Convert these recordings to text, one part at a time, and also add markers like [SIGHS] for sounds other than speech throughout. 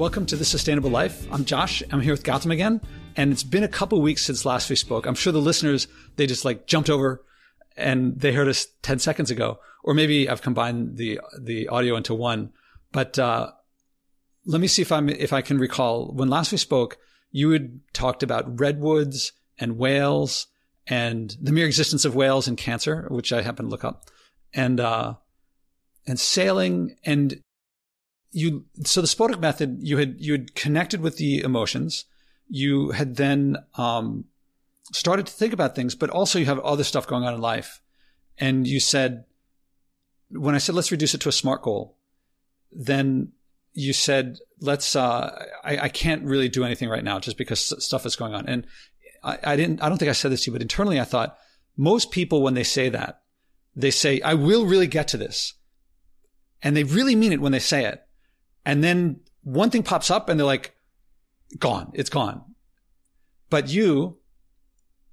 Welcome to The Sustainable Life. I'm Josh. I'm here with Gautam again. And it's been a couple weeks since last we spoke. I'm sure the listeners, they just like jumped over and they heard us 10 seconds ago. Or maybe I've combined the, the audio into one. But, uh, let me see if I'm, if I can recall when last we spoke, you had talked about redwoods and whales and the mere existence of whales and cancer, which I happen to look up and, uh, and sailing and you so the Spodek method you had you had connected with the emotions. You had then um, started to think about things but also you have other stuff going on in life. And you said when i said let's reduce it to a smart goal then you said let's uh, I, I, can't really do anything right now just because stuff is going on. And I, I didn't i don't think i said this to you but internally i thought most people when they say that they say i will really get to this. And they really mean it when they say it and then one thing pops up and they're like, gone. It's gone. But you,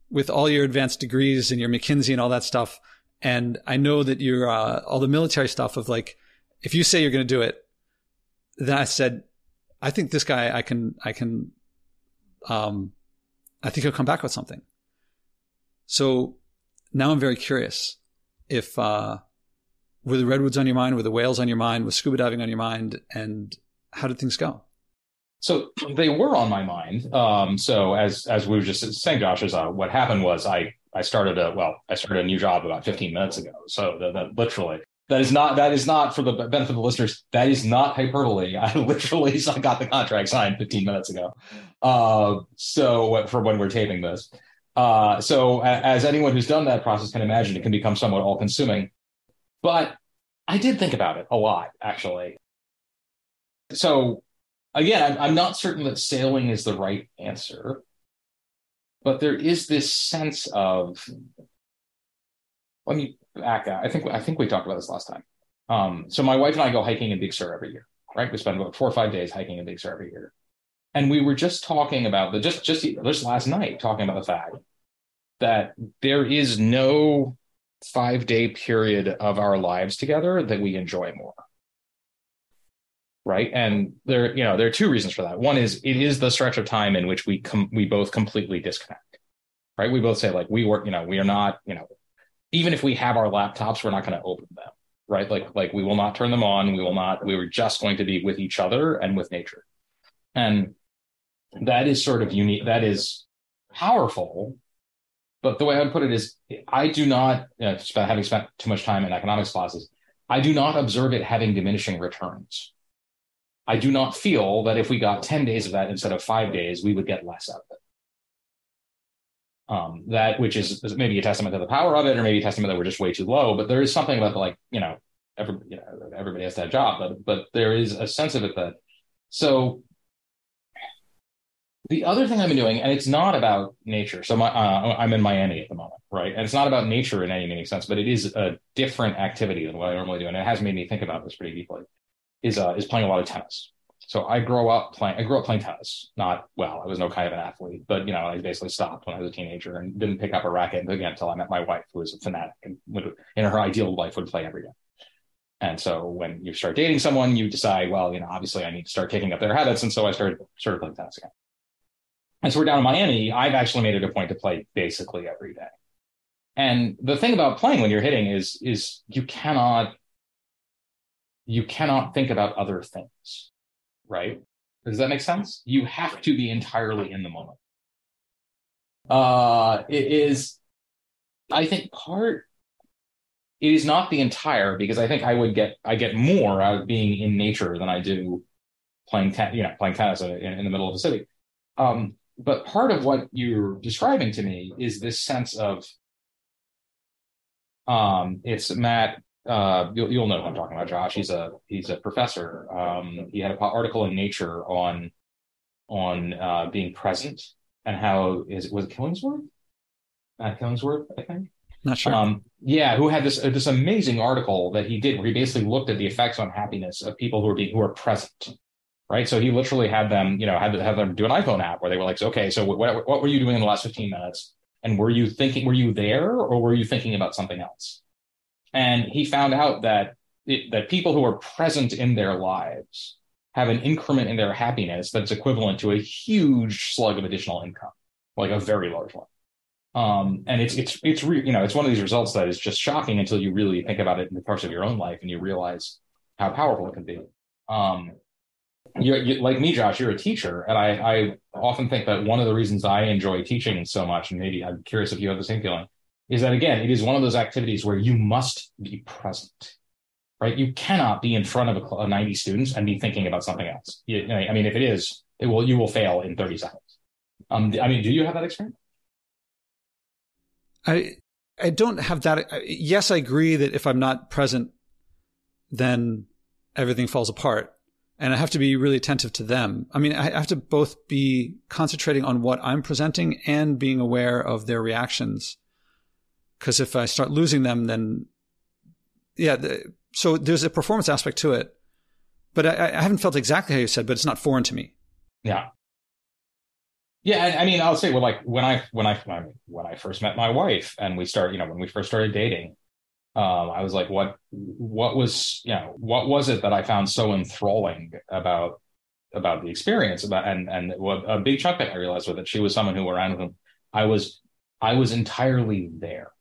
with all your advanced degrees and your McKinsey and all that stuff, and I know that you're uh, all the military stuff of like, if you say you're going to do it, then I said, I think this guy, I can, I can, um, I think he'll come back with something. So now I'm very curious if, uh, were the redwoods on your mind? Were the whales on your mind? Was scuba diving on your mind? And how did things go? So they were on my mind. Um, so as as we were just saying, Josh, is uh, what happened was I I started a well I started a new job about 15 minutes ago. So that, that literally that is not that is not for the benefit of the listeners. That is not hyperbole. [LAUGHS] I literally got the contract signed 15 minutes ago. Uh, so for when we're taping this. Uh, so as anyone who's done that process can imagine, it can become somewhat all consuming. But I did think about it a lot, actually. So again, I'm not certain that sailing is the right answer, but there is this sense of. Let me back out. I think I think we talked about this last time. Um, so my wife and I go hiking in Big Sur every year, right? We spend about four or five days hiking in Big Sur every year, and we were just talking about the just just just last night talking about the fact that there is no five day period of our lives together that we enjoy more. Right? And there you know there are two reasons for that. One is it is the stretch of time in which we com- we both completely disconnect. Right? We both say like we work you know we are not you know even if we have our laptops we're not going to open them. Right? Like like we will not turn them on. We will not we were just going to be with each other and with nature. And that is sort of unique that is powerful but the way I would put it is, I do not, having spent too much time in economics classes, I do not observe it having diminishing returns. I do not feel that if we got 10 days of that instead of five days, we would get less out of it. Um, that which is maybe a testament to the power of it, or maybe a testament that we're just way too low. But there is something about the like, you know, every, you know everybody has that job, but but there is a sense of it that so the other thing I've been doing, and it's not about nature. So my, uh, I'm in Miami at the moment, right? And it's not about nature in any meaning sense, but it is a different activity than what I normally do, and it has made me think about this pretty deeply. Is uh, is playing a lot of tennis. So I grew up playing. I grew up playing tennis. Not well. I was no kind of an athlete, but you know, I basically stopped when I was a teenager and didn't pick up a racket again until I met my wife, who was a fanatic and would, in her ideal life would play every day. And so when you start dating someone, you decide, well, you know, obviously I need to start taking up their habits, and so I started started playing tennis again. And so we're down in Miami. I've actually made it a point to play basically every day. And the thing about playing when you're hitting is is you cannot you cannot think about other things, right? Does that make sense? You have to be entirely in the moment. Uh, it is, I think, part. It is not the entire because I think I would get I get more out of being in nature than I do playing ten, you know playing tennis in, in the middle of the city. Um, but part of what you're describing to me is this sense of um, it's Matt. Uh, you'll, you'll know who I'm talking about, Josh. He's a he's a professor. Um, he had an article in Nature on on uh, being present and how is was it Killingsworth? Matt Killingsworth, I think. Not sure. Um, yeah, who had this uh, this amazing article that he did where he basically looked at the effects on happiness of people who are being who are present right? So he literally had them, you know, had have them do an iPhone app where they were like, okay, so what, what were you doing in the last 15 minutes? And were you thinking, were you there or were you thinking about something else? And he found out that it, that people who are present in their lives have an increment in their happiness that's equivalent to a huge slug of additional income, like a very large one. Um, and it's it's it's re- you know it's one of these results that is just shocking until you really think about it in the course of your own life and you realize how powerful it can be. Um, you're, you, like me, Josh, you're a teacher, and I, I often think that one of the reasons I enjoy teaching so much, and maybe I'm curious if you have the same feeling, is that again, it is one of those activities where you must be present, right? You cannot be in front of a, a 90 students and be thinking about something else. You, I mean, if it is, it will you will fail in 30 seconds. Um, I mean, do you have that experience? I I don't have that. Yes, I agree that if I'm not present, then everything falls apart and I have to be really attentive to them. I mean, I have to both be concentrating on what I'm presenting and being aware of their reactions. Because if I start losing them, then yeah. The, so there's a performance aspect to it, but I, I, haven't felt exactly how you said, but it's not foreign to me. Yeah. Yeah, I, I mean, I'll say, well, like when I when I when I first met my wife and we start, you know, when we first started dating, um, I was like, what what was you know what was it that I found so enthralling about about the experience about and and what a big chunk that I realized was that she was someone who around whom I was I was entirely there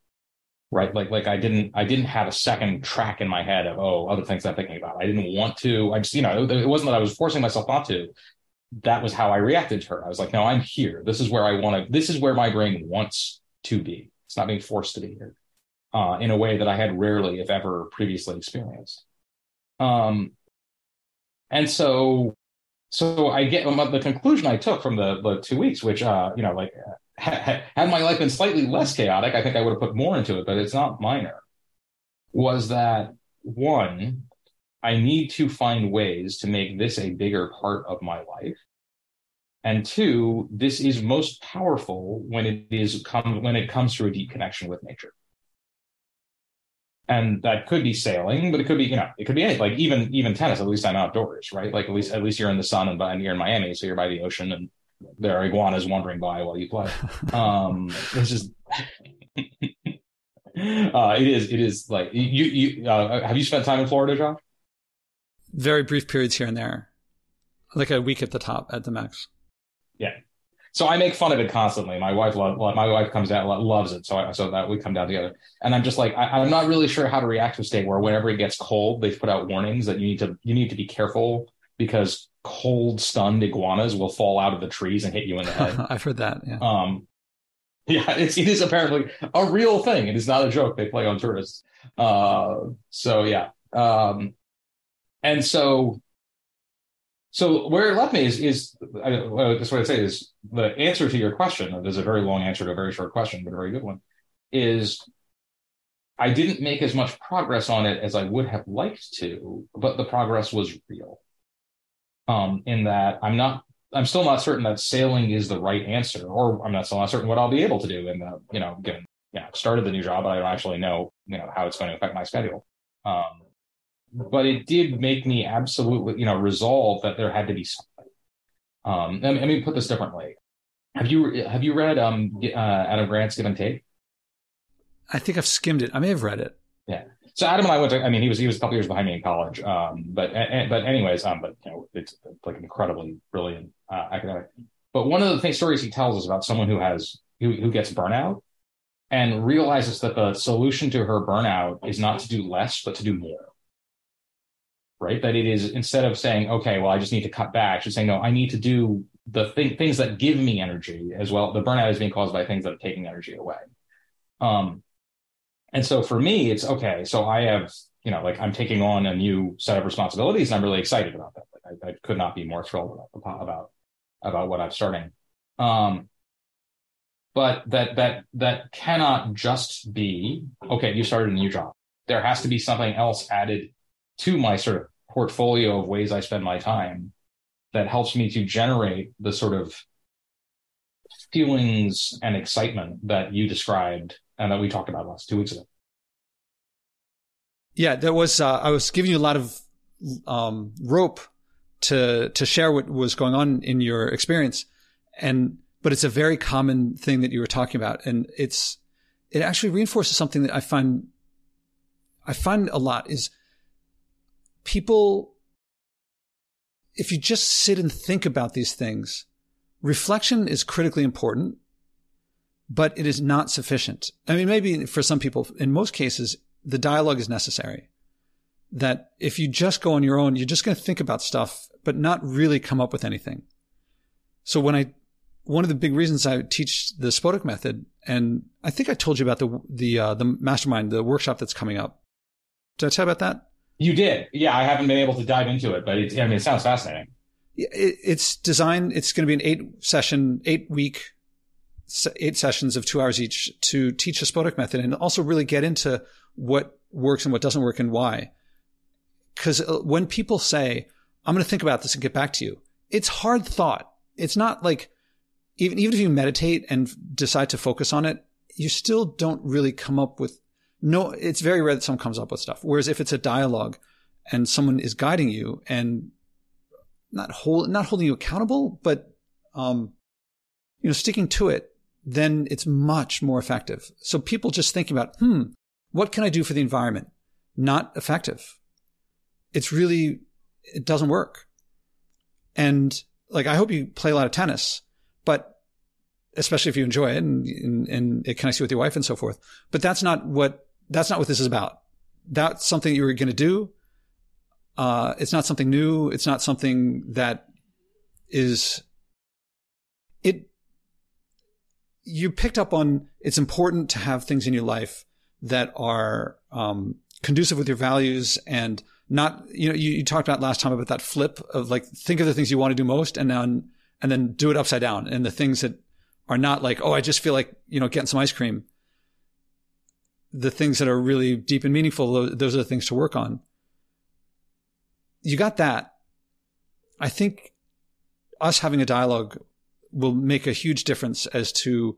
right? Like like I didn't I didn't have a second track in my head of oh other things I'm thinking about. I didn't want to I just you know it wasn't that I was forcing myself not to. That was how I reacted to her. I was like no I'm here. This is where I want to this is where my brain wants to be. It's not being forced to be here uh, in a way that I had rarely, if ever, previously experienced. Um, and so, so I get um, the conclusion I took from the, the two weeks, which, uh, you know, like [LAUGHS] had my life been slightly less chaotic, I think I would have put more into it, but it's not minor. Was that one, I need to find ways to make this a bigger part of my life. And two, this is most powerful when it is come when it comes to a deep connection with nature and that could be sailing, but it could be you know it could be anything. Like even even tennis. At least I'm outdoors, right? Like at least at least you're in the sun and, and you're in Miami, so you're by the ocean, and there are iguanas wandering by while you play. [LAUGHS] Um, it's just. [LAUGHS] uh, it is. It is like you. You uh, have you spent time in Florida, Josh? Very brief periods here and there, like a week at the top at the max. Yeah, so I make fun of it constantly. My wife, lo- my wife comes out, loves it. So, I, so that we come down together, and I'm just like, I, am not really sure how to react to a state where whenever it gets cold, they've put out warnings that you need to, you need to be careful because cold stunned iguanas will fall out of the trees and hit you in the head. [LAUGHS] I've heard that. Yeah. Um, yeah, [LAUGHS] it's, it is apparently a real thing. It is not a joke they play on tourists. Uh, so yeah. Um, and so so where it left me is is well, that's what I'd say is the answer to your question. There's a very long answer to a very short question, but a very good one. Is I didn't make as much progress on it as I would have liked to, but the progress was real. Um, in that I'm not, I'm still not certain that sailing is the right answer, or I'm not still not certain what I'll be able to do in the, you know, given, you know, started the new job, but I don't actually know, you know, how it's going to affect my schedule. Um, but it did make me absolutely, you know, resolve that there had to be something. Um, let me, let me put this differently. Have you have you read um, uh, Adam Grant's Give and Take? I think I've skimmed it. I may have read it. Yeah. So Adam and I went to. I mean, he was he was a couple years behind me in college. Um, but but anyways, um, but you know, it's like an incredibly brilliant uh, academic. But one of the things stories he tells us about someone who has who, who gets burnout and realizes that the solution to her burnout is not to do less, but to do more right? That it is instead of saying, okay, well, I just need to cut back, she's saying, no, I need to do the th- things that give me energy as well. The burnout is being caused by things that are taking energy away. Um, and so for me, it's okay. So I have, you know, like I'm taking on a new set of responsibilities, and I'm really excited about that. Like I, I, could not be more thrilled about about about what I'm starting. Um, but that that that cannot just be okay. You started a new job. There has to be something else added to my sort of portfolio of ways I spend my time that helps me to generate the sort of feelings and excitement that you described and that we talked about last two weeks ago. Yeah, there was. Uh, I was giving you a lot of um, rope to to share what was going on in your experience, and but it's a very common thing that you were talking about, and it's it actually reinforces something that I find I find a lot is people if you just sit and think about these things, reflection is critically important, but it is not sufficient. I mean, maybe for some people, in most cases, the dialogue is necessary. That if you just go on your own, you're just going to think about stuff, but not really come up with anything. So when I, one of the big reasons I teach the Spodek method, and I think I told you about the, the, uh, the mastermind, the workshop that's coming up. Did I tell you about that? You did. Yeah. I haven't been able to dive into it, but it, I mean, it sounds fascinating. It, it's designed, it's going to be an eight session, eight week eight sessions of two hours each to teach the Spodek method and also really get into what works and what doesn't work and why. Because uh, when people say, I'm going to think about this and get back to you, it's hard thought. It's not like even, even if you meditate and decide to focus on it, you still don't really come up with no, it's very rare that someone comes up with stuff. Whereas if it's a dialogue and someone is guiding you and not hold, not holding you accountable, but, um, you know, sticking to it, then it's much more effective. So people just thinking about, hmm, what can I do for the environment? Not effective. It's really, it doesn't work. And like, I hope you play a lot of tennis, but especially if you enjoy it and, and, and it connects you with your wife and so forth. But that's not what, that's not what this is about. That's something you were going to do. Uh, it's not something new. It's not something that is, it, you picked up on it's important to have things in your life that are um, conducive with your values and not you know you, you, talked about last time about that flip of like think of the things you want to do most and then and then do it upside down and the things that are not like oh I just feel like you know getting some ice cream the things that are really deep and meaningful those are the things to work on you got that I think us having a dialogue will make a huge difference as to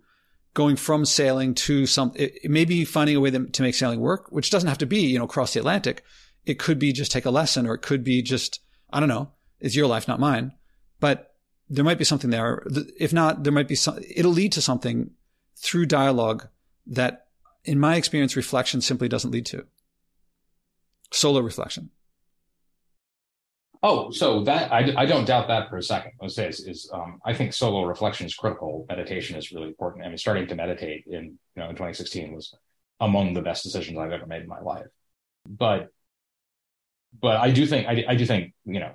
going from sailing to some, maybe finding a way to make sailing work, which doesn't have to be, you know, across the Atlantic. It could be just take a lesson or it could be just, I don't know, it's your life, not mine. But there might be something there. If not, there might be some, it'll lead to something through dialogue that in my experience, reflection simply doesn't lead to. Solo reflection. Oh, so that I, I don't doubt that for a second. I say is, is um, I think solo reflection is critical. Meditation is really important. I mean, starting to meditate in you know in 2016 was among the best decisions I've ever made in my life. But but I do think I, I do think you know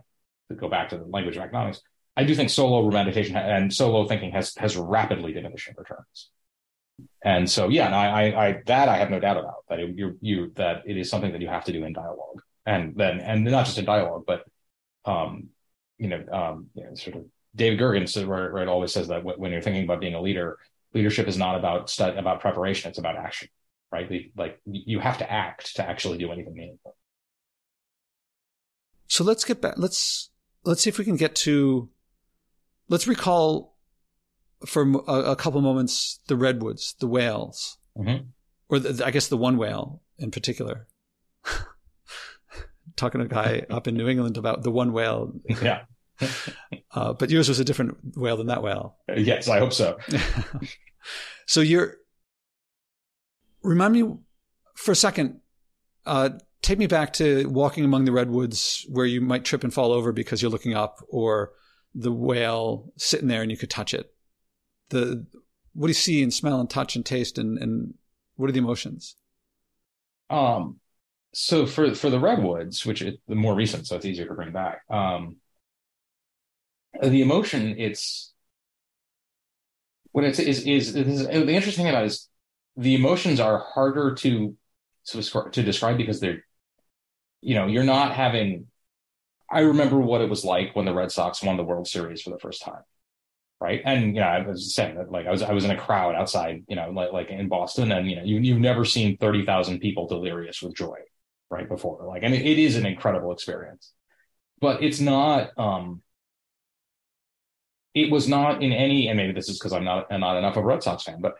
to go back to the language of economics, I do think solo meditation and solo thinking has has rapidly diminishing returns. And so yeah, I, I, I that I have no doubt about that it, you you that it is something that you have to do in dialogue and then and not just in dialogue but um, you know, um, you know, sort of David Gergen right, right, always says that when you're thinking about being a leader, leadership is not about stud, about preparation; it's about action, right? Like you have to act to actually do anything meaningful. So let's get back. Let's let's see if we can get to. Let's recall for a, a couple moments the redwoods, the whales, mm-hmm. or the, I guess the one whale in particular [LAUGHS] talking to a guy [LAUGHS] up in New England about the one whale. Yeah. [LAUGHS] uh, but yours was a different whale than that whale. Yes, I hope so. so you're, remind me for a second, uh, take me back to walking among the redwoods where you might trip and fall over because you're looking up or the whale sitting there and you could touch it. The, what do you see and smell and touch and taste and, and what are the emotions? Um, so for for the redwoods, which is the more recent, so it's easier to bring back. Um, the emotion, it's what it's is is, is the interesting thing about is the emotions are harder to, to describe because they're you know you're not having. I remember what it was like when the Red Sox won the World Series for the first time right? And you know, I was saying that like I was I was in a crowd outside, you know, like like in Boston, and you know, you you've never seen thirty thousand people delirious with joy, right before. Like, and it, it is an incredible experience, but it's not. um It was not in any, and maybe this is because I'm not I'm not enough of a Red Sox fan, but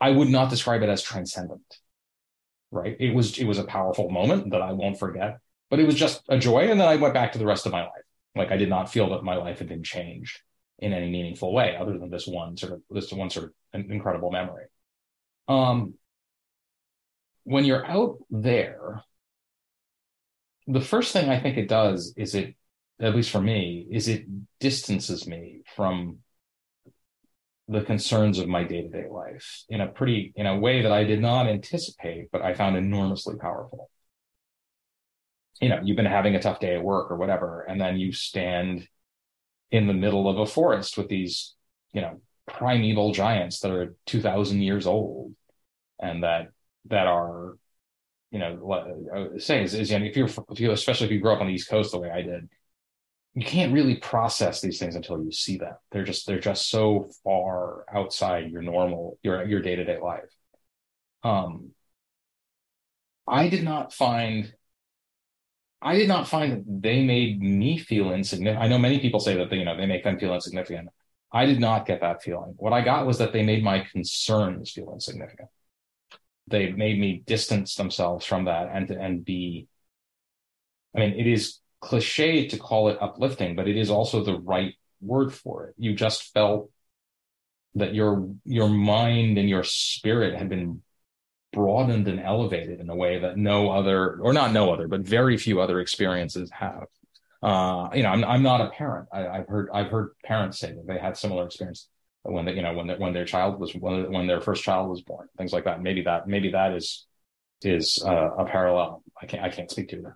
I would not describe it as transcendent. Right? It was it was a powerful moment that I won't forget, but it was just a joy, and then I went back to the rest of my life. Like I did not feel that my life had been changed in any meaningful way, other than this one sort of this one sort of incredible memory. Um, when you're out there, the first thing I think it does is it at least for me, is it distances me from the concerns of my day-to-day life in a pretty in a way that I did not anticipate, but I found enormously powerful. You know, you've been having a tough day at work or whatever, and then you stand in the middle of a forest with these, you know, primeval giants that are 2000 years old and that that are you know say is, is you know, if you're if you especially if you grow up on the east coast the way i did you can't really process these things until you see them. They're just they're just so far outside your normal your your day-to-day life. Um i did not find i did not find that they made me feel insignificant i know many people say that they, you know they make them feel insignificant I did not get that feeling. What I got was that they made my concerns feel insignificant. They made me distance themselves from that and and be. I mean, it is cliche to call it uplifting, but it is also the right word for it. You just felt that your your mind and your spirit had been broadened and elevated in a way that no other, or not no other, but very few other experiences have uh, you know, I'm, I'm not a parent. I, have heard I've heard parents say that they had similar experience when they, you know, when when their child was when, when their first child was born, things like that. Maybe that maybe that is is uh, a parallel. I can't I can't speak to that.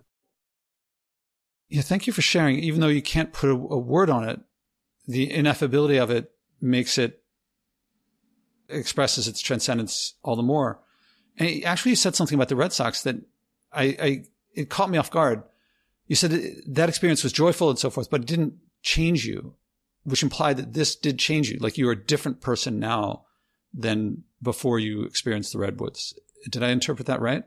Yeah, thank you for sharing. Even though you can't put a, a word on it, the ineffability of it makes it expresses its transcendence all the more. And actually, you said something about the Red Sox that I, I it caught me off guard you said that experience was joyful and so forth, but it didn't change you, which implied that this did change you. Like you're a different person now than before you experienced the redwoods. Did I interpret that right?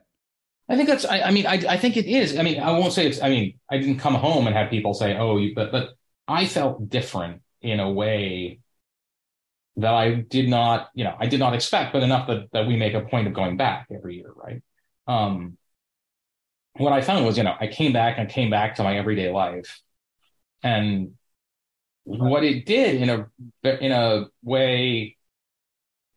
I think that's. I, I mean, I, I think it is. I mean, I won't say it's. I mean, I didn't come home and have people say, "Oh," you, but but I felt different in a way that I did not, you know, I did not expect, but enough that that we make a point of going back every year, right? Um, what I found was, you know, I came back and came back to my everyday life. And what it did in a in a way,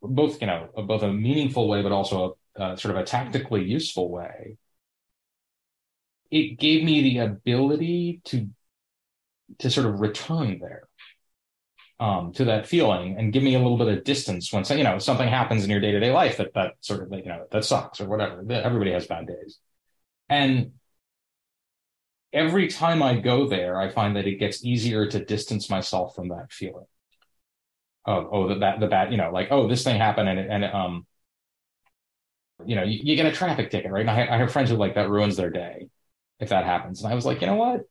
both you know, both a meaningful way, but also a, a sort of a tactically useful way. It gave me the ability to to sort of return there um, to that feeling and give me a little bit of distance when you know something happens in your day to day life that that sort of you know that sucks or whatever. Everybody has bad days, and every time I go there, I find that it gets easier to distance myself from that feeling. Oh, oh, the bad, the bad, you know, like, oh, this thing happened and, and, um, you know, you, you get a traffic ticket, right? And I, I have friends who like that ruins their day if that happens. And I was like, you know what?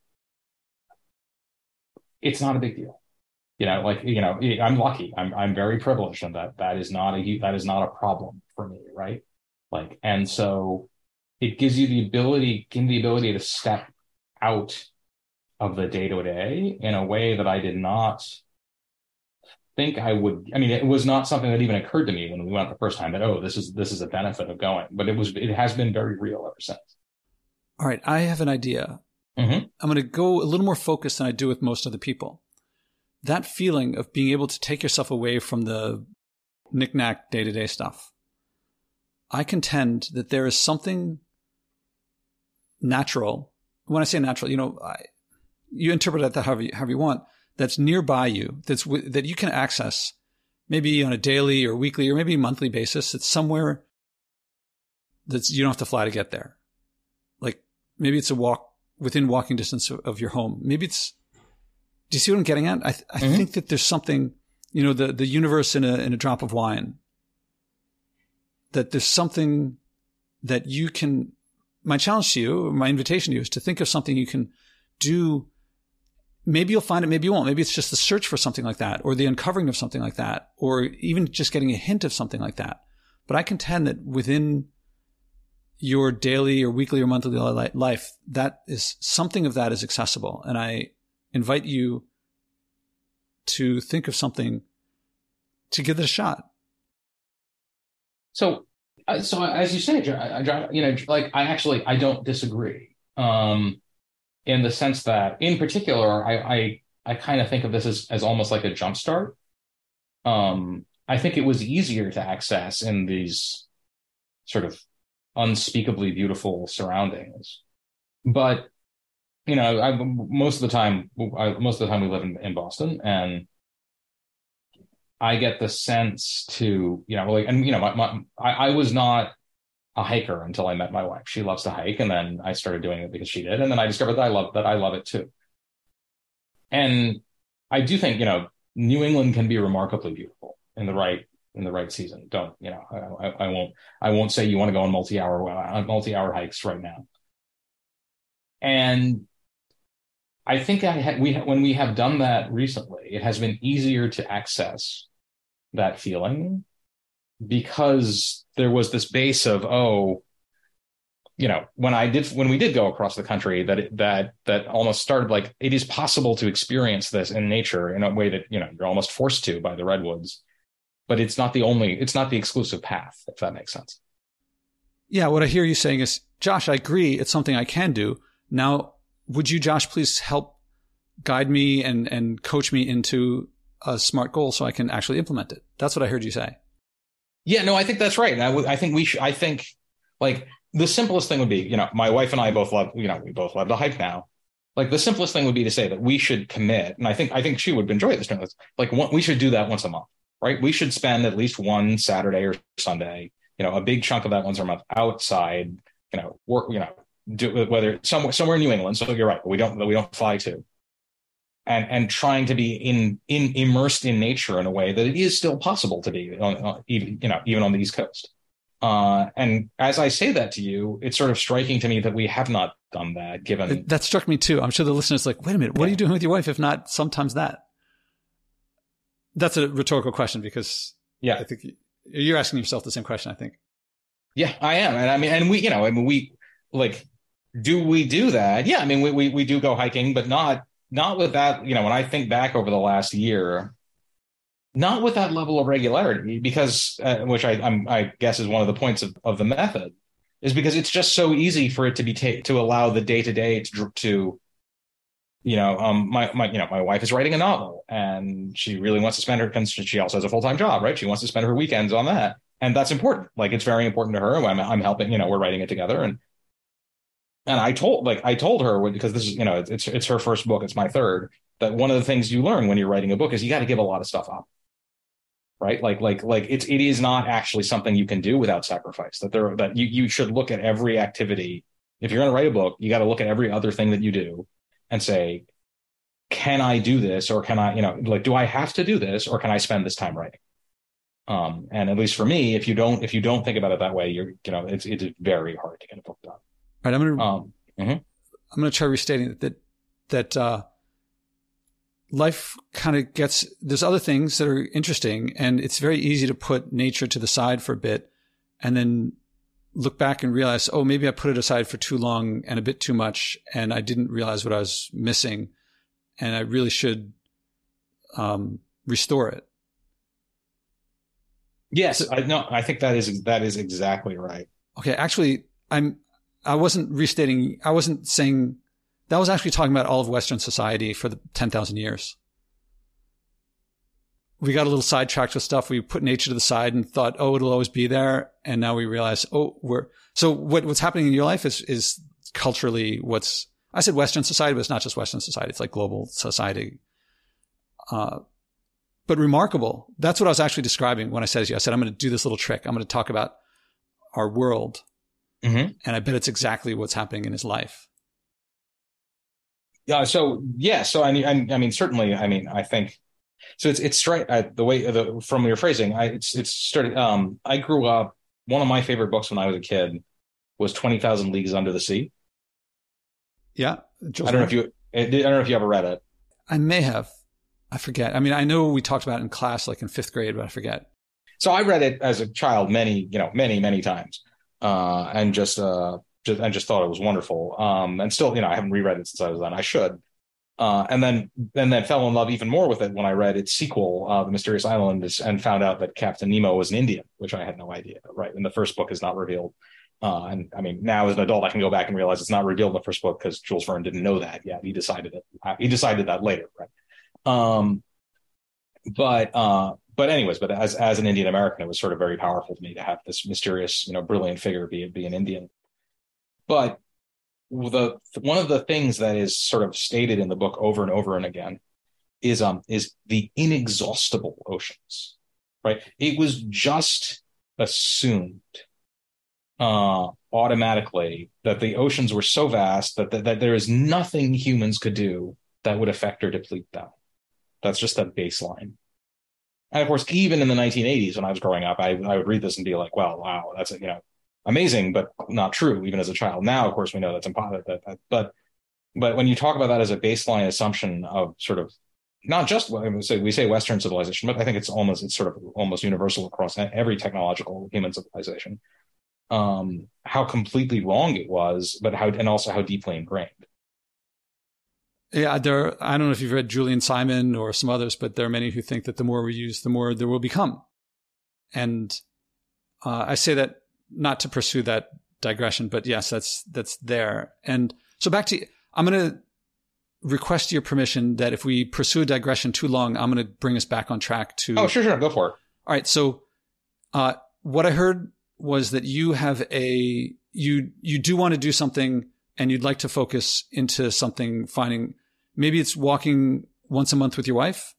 It's not a big deal. You know, like, you know, I'm lucky. I'm, I'm very privileged and that that is not a, that is not a problem for me. Right. Like, and so it gives you the ability, give the ability to step out of the day to day in a way that I did not think I would. I mean, it was not something that even occurred to me when we went the first time that oh, this is this is a benefit of going, but it was it has been very real ever since. All right, I have an idea. Mm-hmm. I'm going to go a little more focused than I do with most of the people. That feeling of being able to take yourself away from the knickknack day to day stuff. I contend that there is something natural. When I say natural, you know, I, you interpret that however you, however you want. That's nearby you. That's that you can access, maybe on a daily or weekly or maybe monthly basis. It's somewhere that you don't have to fly to get there. Like maybe it's a walk within walking distance of, of your home. Maybe it's. Do you see what I'm getting at? I, th- I mm-hmm. think that there's something, you know, the the universe in a in a drop of wine. That there's something that you can my challenge to you, my invitation to you is to think of something you can do. Maybe you'll find it, maybe you won't. Maybe it's just the search for something like that or the uncovering of something like that or even just getting a hint of something like that. But I contend that within your daily or weekly or monthly life, that is something of that is accessible. And I invite you to think of something to give it a shot. So so as you say, you know, like I actually I don't disagree. Um, in the sense that, in particular, I I, I kind of think of this as as almost like a jumpstart. Um, I think it was easier to access in these sort of unspeakably beautiful surroundings, but you know, I, most of the time, I, most of the time we live in, in Boston, and I get the sense to, you know, like, and you know, my, my I, I was not a hiker until I met my wife. She loves to hike, and then I started doing it because she did, and then I discovered that I love that I love it too. And I do think, you know, New England can be remarkably beautiful in the right in the right season. Don't you know? I, I won't I won't say you want to go on multi hour uh, multi hour hikes right now. And I think I had, we when we have done that recently, it has been easier to access that feeling because there was this base of oh you know when i did when we did go across the country that it, that that almost started like it is possible to experience this in nature in a way that you know you're almost forced to by the redwoods but it's not the only it's not the exclusive path if that makes sense. Yeah what i hear you saying is josh i agree. It's something i can do. Now would you josh please help guide me and and coach me into a smart goal so i can actually implement it that's what i heard you say yeah no i think that's right I, w- I think we should i think like the simplest thing would be, you know, my wife and I both love, you know, we both love to hike now. Like the simplest thing would be to say that we should commit, and I think I think she would enjoy this. Like one, we should do that once a month, right? We should spend at least one Saturday or Sunday, you know, a big chunk of that once a month outside, you know, work, you know, do whether somewhere somewhere in New England. So you're right, But we don't we don't fly to, and and trying to be in in immersed in nature in a way that it is still possible to be on, on even you know even on the East Coast. Uh, and as I say that to you, it's sort of striking to me that we have not done that given. That struck me too. I'm sure the listeners like, wait a minute, what yeah. are you doing with your wife? If not sometimes that. That's a rhetorical question because yeah, I think you're asking yourself the same question. I think. Yeah, I am. And I mean, and we, you know, I mean, we like, do we do that? Yeah. I mean, we, we, we do go hiking, but not, not with that, you know, when I think back over the last year, not with that level of regularity, because uh, which I I'm, i guess is one of the points of, of the method, is because it's just so easy for it to be ta- to allow the day to day to you know um my my you know my wife is writing a novel and she really wants to spend her she also has a full time job right she wants to spend her weekends on that and that's important like it's very important to her I'm I'm helping you know we're writing it together and and I told like I told her because this is you know it's it's her first book it's my third that one of the things you learn when you're writing a book is you got to give a lot of stuff up. Right? Like like like it's it is not actually something you can do without sacrifice that there that you you should look at every activity. If you're going to write a book you got to look at every other thing that you do and say can i do this or can i you know like do i have to do this or can i spend this time writing? Um and at least for me if you don't if you don't think about it that way you're you know it's it's very hard to get a book done right i'm gonna um mm-hmm. i'm gonna try restating that that uh life kind of gets there's other things that are interesting and it's very easy to put nature to the side for a bit and then look back and realize oh maybe i put it aside for too long and a bit too much and i didn't realize what i was missing and i really should um, restore it yes i no i think that is that is exactly right okay actually i'm i wasn't restating i wasn't saying that was actually talking about all of Western society for the 10,000 years. We got a little sidetracked with stuff. We put nature to the side and thought, oh, it'll always be there. And now we realize, oh, we're, so what, what's happening in your life is, is culturally what's, I said Western society, but it's not just Western society. It's like global society. Uh, but remarkable. That's what I was actually describing when I said, you. I said, I'm going to do this little trick. I'm going to talk about our world. Mm-hmm. And I bet it's exactly what's happening in his life. Yeah. So yeah. So I mean, I, I mean, certainly. I mean, I think so. It's it's straight uh, the way the from your phrasing. I it's it's started. Um, I grew up. One of my favorite books when I was a kid was Twenty Thousand Leagues Under the Sea. Yeah, Jules I don't know if you. I don't know if you ever read it. I may have. I forget. I mean, I know we talked about it in class, like in fifth grade, but I forget. So I read it as a child many, you know, many, many times, uh, and just uh, just, and just thought it was wonderful. Um, and still, you know, I haven't reread it since I was then. I should. Uh, and then and then fell in love even more with it when I read its sequel, uh, The Mysterious Island, and found out that Captain Nemo was an Indian, which I had no idea. Right, and the first book is not revealed. Uh, and I mean, now as an adult, I can go back and realize it's not revealed in the first book because Jules Verne didn't know that yet. He decided it. Uh, he decided that later, right? Um, but uh, but anyways, but as as an Indian American, it was sort of very powerful to me to have this mysterious, you know, brilliant figure be be an Indian. But the one of the things that is sort of stated in the book over and over and again is um is the inexhaustible oceans right? It was just assumed uh automatically that the oceans were so vast that, that, that there is nothing humans could do that would affect or deplete them. That's just a baseline and of course even in the 1980s when i was growing up i, I would read this and be like well wow that's you know amazing but not true even as a child now of course we know that's impossible but but when you talk about that as a baseline assumption of sort of not just we say we say Western civilization, but I think it's almost it's sort of almost universal across every technological human civilization. Um, how completely wrong it was, but how and also how deeply ingrained. Yeah, there. I don't know if you've read Julian Simon or some others, but there are many who think that the more we use, the more there will become. And uh, I say that not to pursue that digression, but yes, that's that's there. And so back to I'm going to request your permission that if we pursue a digression too long, I'm going to bring us back on track to. Oh, sure, sure. Go for it. All right. So, uh, what I heard was that you have a, you, you do want to do something and you'd like to focus into something finding, maybe it's walking once a month with your wife.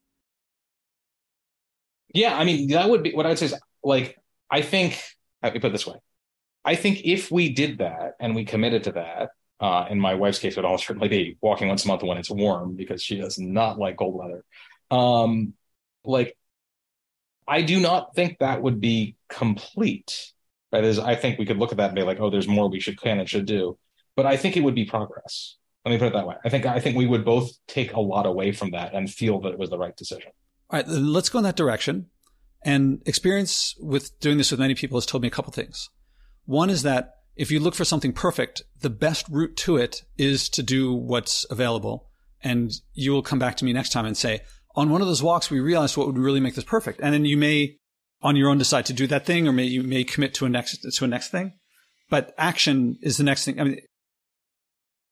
Yeah. I mean, that would be what I would say is like, I think, let me put it this way. I think if we did that and we committed to that, uh, in my wife's case, it would almost certainly be walking once a month when it's warm because she does not like cold weather. Um, like, I do not think that would be complete. Right? Is I think we could look at that and be like, oh, there's more we should can and should do. But I think it would be progress. Let me put it that way. I think I think we would both take a lot away from that and feel that it was the right decision. All right, let's go in that direction. And experience with doing this with many people has told me a couple things. One is that if you look for something perfect, the best route to it is to do what's available. And you will come back to me next time and say, on one of those walks, we realized what would really make this perfect. And then you may on your own decide to do that thing, or may you may commit to a next, to a next thing. But action is the next thing. I mean,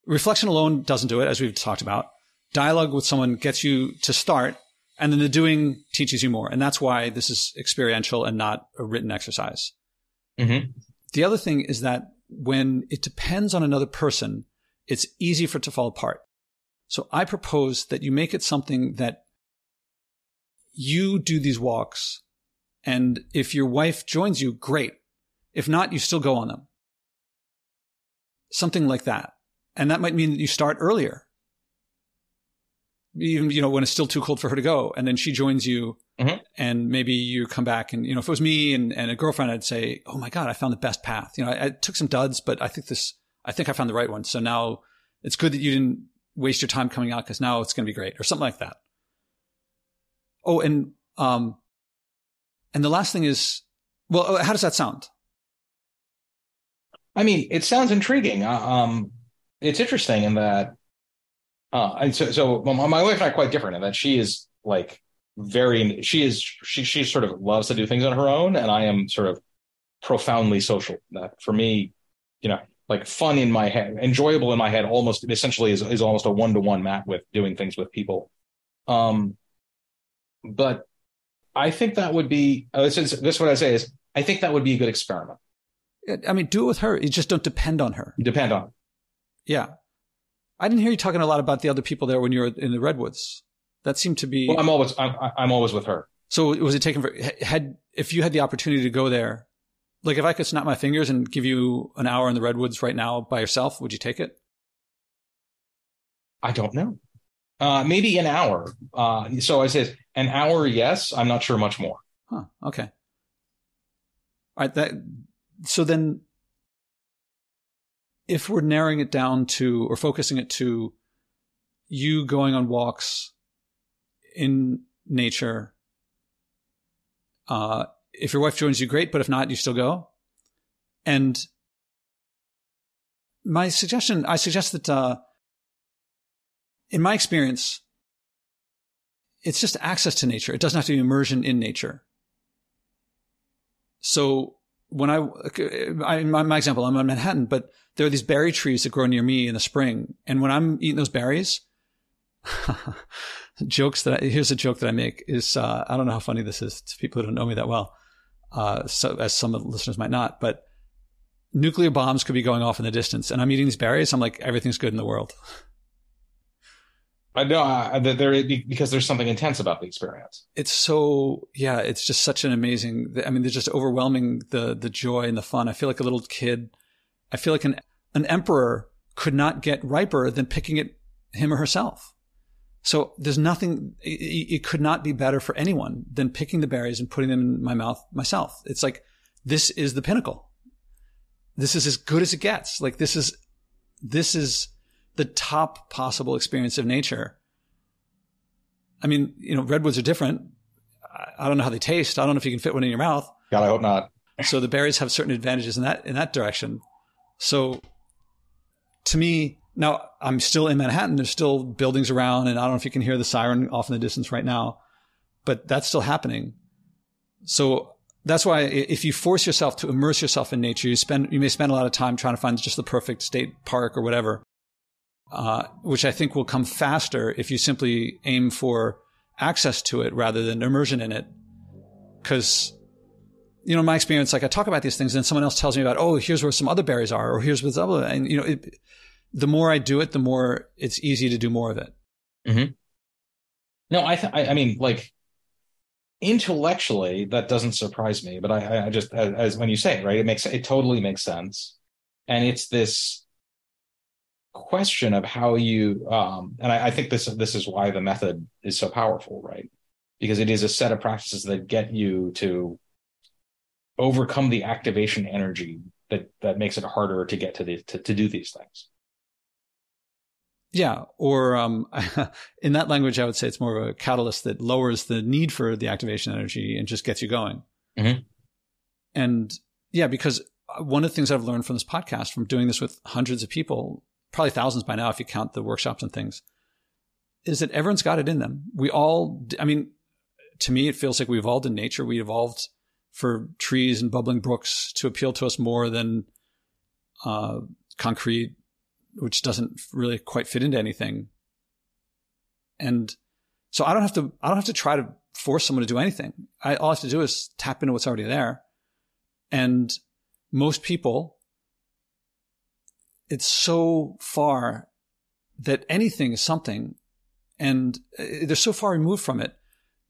reflection alone doesn't do it, as we've talked about. Dialogue with someone gets you to start, and then the doing teaches you more. And that's why this is experiential and not a written exercise. Mm-hmm. The other thing is that when it depends on another person, it's easy for it to fall apart. So I propose that you make it something that you do these walks. And if your wife joins you, great. If not, you still go on them. Something like that. And that might mean that you start earlier. Even, you know, when it's still too cold for her to go. And then she joins you Mm-hmm. And maybe you come back and, you know, if it was me and, and a girlfriend, I'd say, Oh my God, I found the best path. You know, I, I, took some duds, but I think this, I think I found the right one. So now it's good that you didn't waste your time coming out because now it's going to be great or something like that. Oh, and, um, and the last thing is, well, how does that sound? I mean, it sounds intriguing. Uh, um, it's interesting in that, uh, and so, so my wife and I are quite different in that she is like very she is she she sort of loves to do things on her own and i am sort of profoundly social. That for me you know like fun in my head enjoyable in my head almost essentially is, is almost a one-to-one map with doing things with people. Um but i think that would be uh, this is this what i say is i think that would be a good experiment. I mean do it with her. You just don't depend on her. Depend on yeah i didn't hear you talking a lot about the other people there when you were in the redwoods that seemed to be. Well, I'm always I'm, I'm always with her. So was it taken for had if you had the opportunity to go there, like if I could snap my fingers and give you an hour in the redwoods right now by yourself, would you take it? I don't know. Uh, maybe an hour. Uh, so I said an hour, yes. I'm not sure much more. Huh. Okay. All right. That. So then, if we're narrowing it down to or focusing it to you going on walks in nature. Uh, if your wife joins you, great, but if not, you still go. And my suggestion, I suggest that, uh, in my experience, it's just access to nature. It doesn't have to be immersion in nature. So when I, I my, my example, I'm in Manhattan, but there are these berry trees that grow near me in the spring. And when I'm eating those berries, [LAUGHS] jokes that I, here's a joke that I make is uh, I don't know how funny this is to people who don't know me that well, uh, so as some of the listeners might not, but nuclear bombs could be going off in the distance, and I'm eating these berries. I'm like, everything's good in the world. [LAUGHS] I know uh, there because there's something intense about the experience. It's so yeah, it's just such an amazing. I mean, they're just overwhelming the the joy and the fun. I feel like a little kid. I feel like an an emperor could not get riper than picking it him or herself. So there's nothing. It, it could not be better for anyone than picking the berries and putting them in my mouth myself. It's like this is the pinnacle. This is as good as it gets. Like this is this is the top possible experience of nature. I mean, you know, redwoods are different. I don't know how they taste. I don't know if you can fit one in your mouth. God, I hope not. so the berries have certain advantages in that in that direction. So to me, now I'm still in Manhattan. There's still buildings around, and I don't know if you can hear the siren off in the distance right now, but that's still happening. So that's why if you force yourself to immerse yourself in nature, you spend you may spend a lot of time trying to find just the perfect state park or whatever uh, which I think will come faster if you simply aim for access to it rather than immersion in it. Because, you know, my experience, like I talk about these things and someone else tells me about, oh, here's where some other berries are, or here's what's other, and you know, it, the more I do it, the more it's easy to do more of it. Mm-hmm. No, I, th- I, I mean, like intellectually, that doesn't surprise me, but I, I just, as, as when you say it, right, it makes it totally makes sense, and it's this question of how you um, and I, I, think this this is why the method is so powerful right? Because it is a set of practices that get you to overcome the activation energy that that makes it harder to get to the to, to do these things. Yeah or um, [LAUGHS] in that language i would say it's more of a catalyst that lowers the need for the activation energy and just gets you going. Mm-hmm. and yeah because one of the things i've learned from this podcast from doing this with hundreds of people probably thousands by now if you count the workshops and things, is that everyone's got it in them. We all, I mean, to me, it feels like we evolved in nature. We evolved for trees and bubbling brooks to appeal to us more than uh, concrete, which doesn't really quite fit into anything. And so I don't have to, I don't have to try to force someone to do anything. I, all I have to do is tap into what's already there. And most people it's so far that anything is something and uh, they're so far removed from it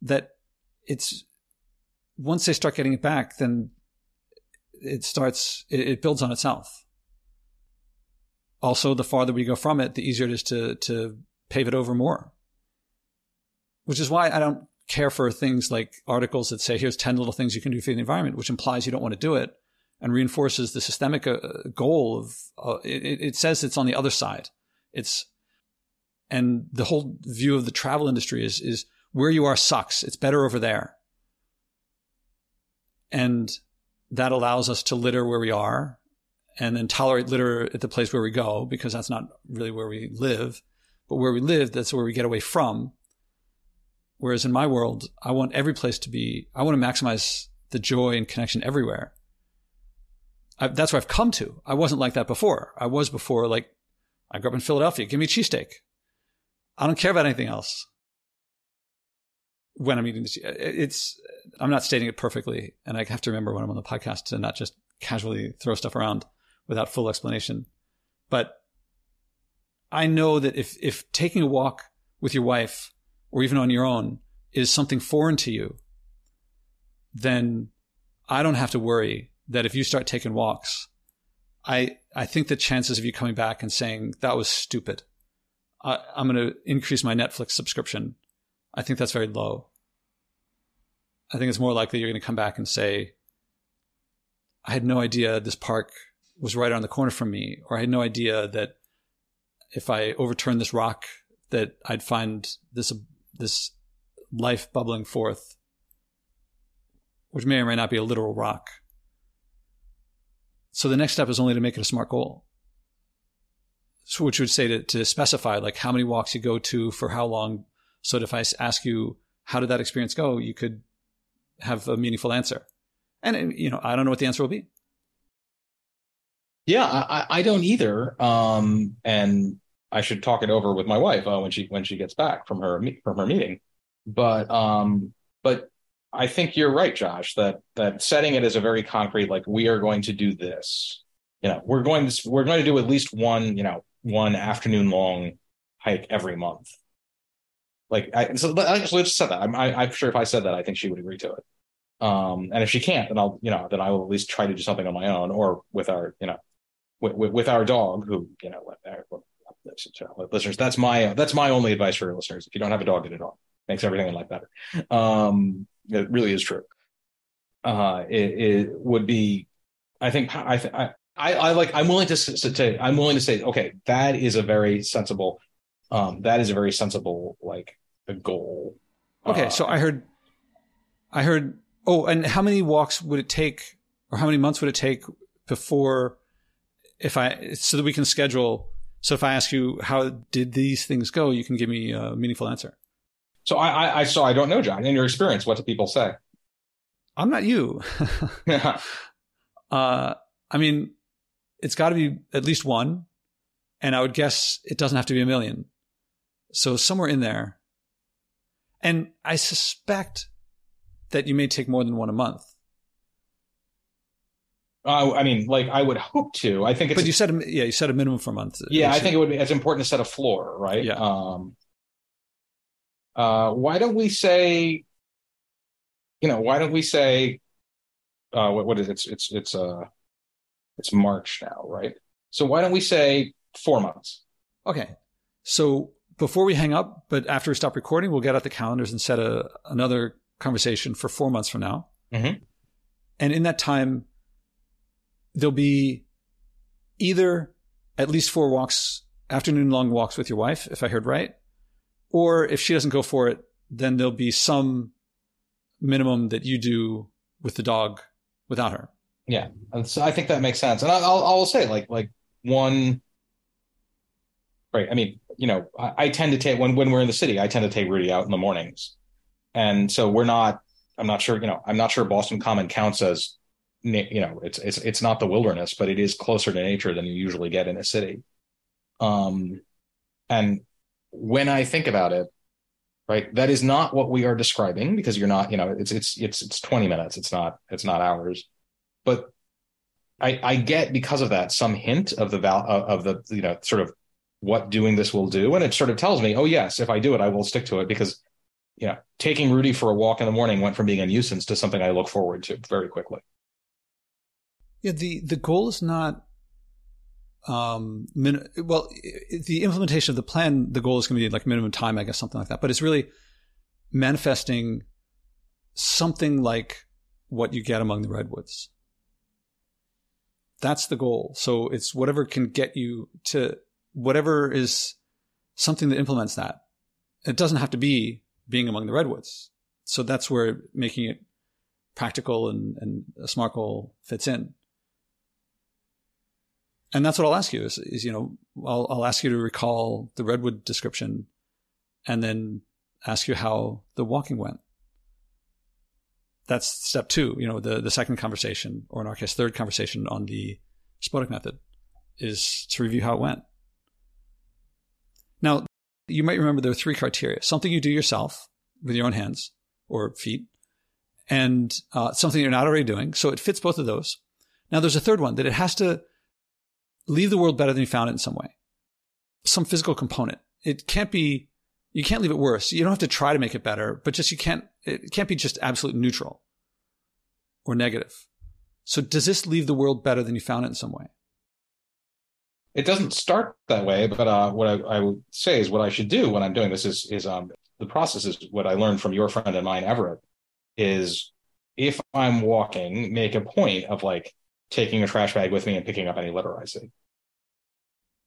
that it's once they start getting it back then it starts it, builds on itself. Also the farther we go from it the easier it is to to pave it over more. Which is why i don't care for things like articles that say here's 10 little things you can do for the environment which implies you don't want to do it and reinforces the systemic uh, goal of uh, it, it, says it's on the other side. It's and the whole view of the travel industry is is where you are sucks. It's better over there, and that allows us to litter where we are, and then tolerate litter at the place where we go because that's not really where we live, but where we live, that's where we get away from. Whereas in my world, I want every place to be. I want to maximize the joy and connection everywhere I, that's where I've come to. I wasn't like that before. I was before like I grew up in Philadelphia. Give me a cheesesteak. I don't care about anything else. When I'm eating this, uh, it's I'm not stating it perfectly, and I have to remember when I'm on the podcast to not just casually throw stuff around without full explanation. But I know that if if taking a walk with your wife or even on your own is something foreign to you, then I don't have to worry that if you start taking walks, I I think the chances of you coming back and saying that was stupid, I, I'm going to increase my Netflix subscription. I think that's very low. I think it's more likely you're going to come back and say, I had no idea this park was right around the corner from me, or I had no idea that if I overturned this rock, that I'd find this this life bubbling forth, which may or may not be a literal rock. So the next step is only to make it a smart goal. So which would say to, to specify like how many walks you go to for how long. So that if I ask you, how did that experience go? You could have a meaningful answer. And, you know, I don't know what the answer will be. Yeah, I, I don't either. Um, and I should talk it over with my wife uh, when she when she gets back from her from her meeting. But um, but I think you're right, Josh, that that setting it as a very concrete, like we are going to do this, you know, we're going to we're going to do at least one, you know, one afternoon long hike every month. Like, I, so I just, said that. I'm, I, I'm sure if I said that, I think she would agree to it. Um, and if she can't, then I'll, you know, then I will at least try to do something on my own or with our, you know, with, with, with our dog who, you know, listeners, that's my, that's my only advice for your listeners. If you don't have a dog, get a dog. Makes everything in life better. Um, it really is true. Uh, it, it would be, I think, I, I, I, I like, I'm willing to, to, I'm willing to say, okay, that is a very sensible, um, that is a very sensible, like, a goal. Okay. Uh, so I heard, I heard Oh, and how many walks would it take, or how many months would it take before, if I, so that we can schedule? So if I ask you how did these things go, you can give me a meaningful answer. So I, I, I so I don't know, John. In your experience, what do people say? I'm not you. [LAUGHS] yeah. Uh, I mean, it's got to be at least one, and I would guess it doesn't have to be a million. So somewhere in there, and I suspect that you may take more than one a month. Uh, I mean, like I would hope to. I think, but you said, yeah, you said a minimum for a month. Yeah, I think it would be. It's important to set a floor, right? Yeah. Um, uh, why don't we say, you know, why don't we say, uh, what, what is it? it's it's it's uh, it's March now, right? So why don't we say four months? Okay. So before we hang up, but after we stop recording, we'll get out the calendars and set a another conversation for four months from now. Mm-hmm. And in that time, there'll be either at least four walks, afternoon long walks with your wife, if I heard right. Or if she doesn't go for it, then there'll be some minimum that you do with the dog without her. Yeah. So I think that makes sense. And I'll, I'll say like, like one, right. I mean, you know, I, I tend to take when, when we're in the city, I tend to take Rudy out in the mornings and so we're not i'm not sure you know i'm not sure boston common counts as you know it's it's it's not the wilderness but it is closer to nature than you usually get in a city um and when i think about it right that is not what we are describing because you're not you know it's it's it's it's 20 minutes. It's not it's not hours. But i i get because of that some hint of the val of the you know sort of what doing this will do. And it sort of tells me oh yes if i do it i will stick to it because you know, taking Rudy for a walk in the morning went from being a nuisance to something I look forward to very quickly. Yeah, the the goal is not um min- well the implementation of the plan the goal is going to be like minimum time I guess something like that but it's really manifesting something like what you get among the redwoods that's the goal so it's whatever can get you to whatever is something that implements that it doesn't have to be being among the redwoods. So that's where making it practical and, and a SMART goal fits in. And that's what I'll ask you is, is you know, I'll, I'll ask you to recall the redwood description and then ask you how the walking went. That's step two, you know, the, the second conversation, or in our case, third conversation on the Spodek method is to review how it went. Now, you might remember there are three criteria something you do yourself with your own hands or feet, and uh, something you're not already doing. So it fits both of those. Now, there's a third one that it has to leave the world better than you found it in some way, some physical component. It can't be, you can't leave it worse. You don't have to try to make it better, but just you can't, it can't be just absolute neutral or negative. So does this leave the world better than you found it in some way? it doesn't start that way, but uh, what I, I, would say is what I should do when I'm doing this is is um, the process is what I learned from your friend and mine, Everett, is if I'm walking, make a point of like taking a trash bag with me and picking up any litter I see.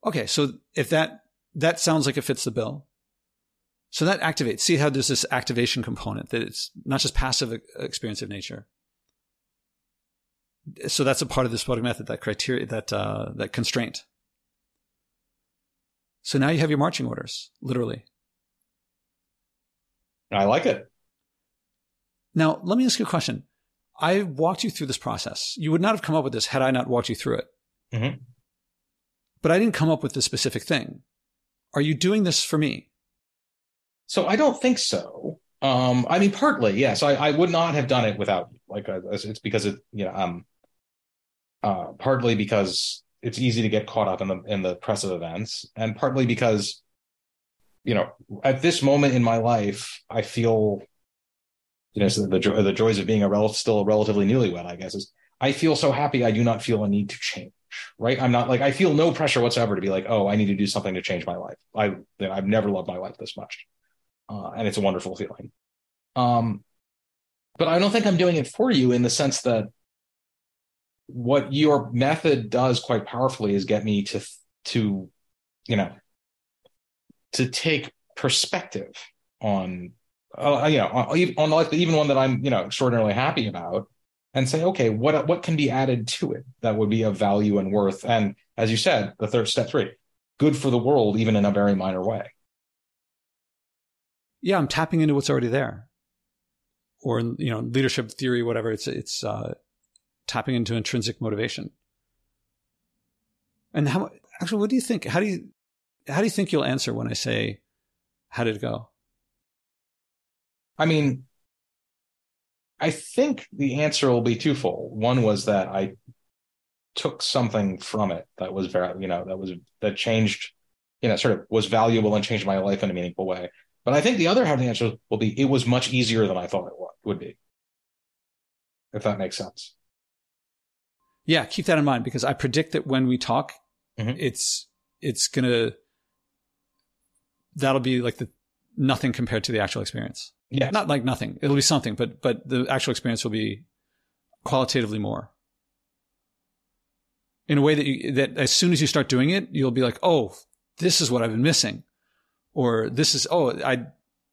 Okay, so if that that sounds like it fits the bill, so that activates. See how there's this activation component that it's not just passive experience of nature. So that's a part of the Spodek method, that criteria, that uh, that constraint. So now you have your marching orders, literally. I like it. Now, let me ask you a question. I walked you through this process. You would not have come up with this had I not walked you through it. Mm-hmm. But I didn't come up with this specific thing. Are you doing this for me? So I don't think so. Um, I mean, partly, yes. I, I would not have done it without you. Like, uh, it's because it, you know, um, uh, partly because it's easy to get caught up in the in the press of events, and partly because, you know, at this moment in my life, I feel, you know, so the joy, the joys of being a rel- still a relatively newlywed, I guess, is I feel so happy. I do not feel a need to change. Right? I'm not like I feel no pressure whatsoever to be like, oh, I need to do something to change my life. I I've never loved my life this much, uh, and it's a wonderful feeling. Um, but I don't think I'm doing it for you in the sense that what your method does quite powerfully is get me to to you know to take perspective on uh, you know on, life even one that i'm you know extraordinarily happy about and say okay what what can be added to it that would be of value and worth and as you said the third step three good for the world even in a very minor way yeah i'm tapping into what's already there or you know leadership theory whatever it's it's uh tapping into intrinsic motivation. And how actually what do you think? How do you how do you think you'll answer when I say how did it go? I mean, I think the answer will be twofold. One was that I took something from it that was very, you know, that was that changed, you know, sort of was valuable and changed my life in a meaningful way. But I think the other half of the answer will be it was much easier than I thought it would be. If that makes sense. Yeah, keep that in mind because I predict that when we talk, mm-hmm. it's it's gonna that'll be like the nothing compared to the actual experience. Yeah, not like nothing. It'll be something, but but the actual experience will be qualitatively more. In a way that you, that as soon as you start doing it, you'll be like, oh, this is what I've been missing, or this is oh, I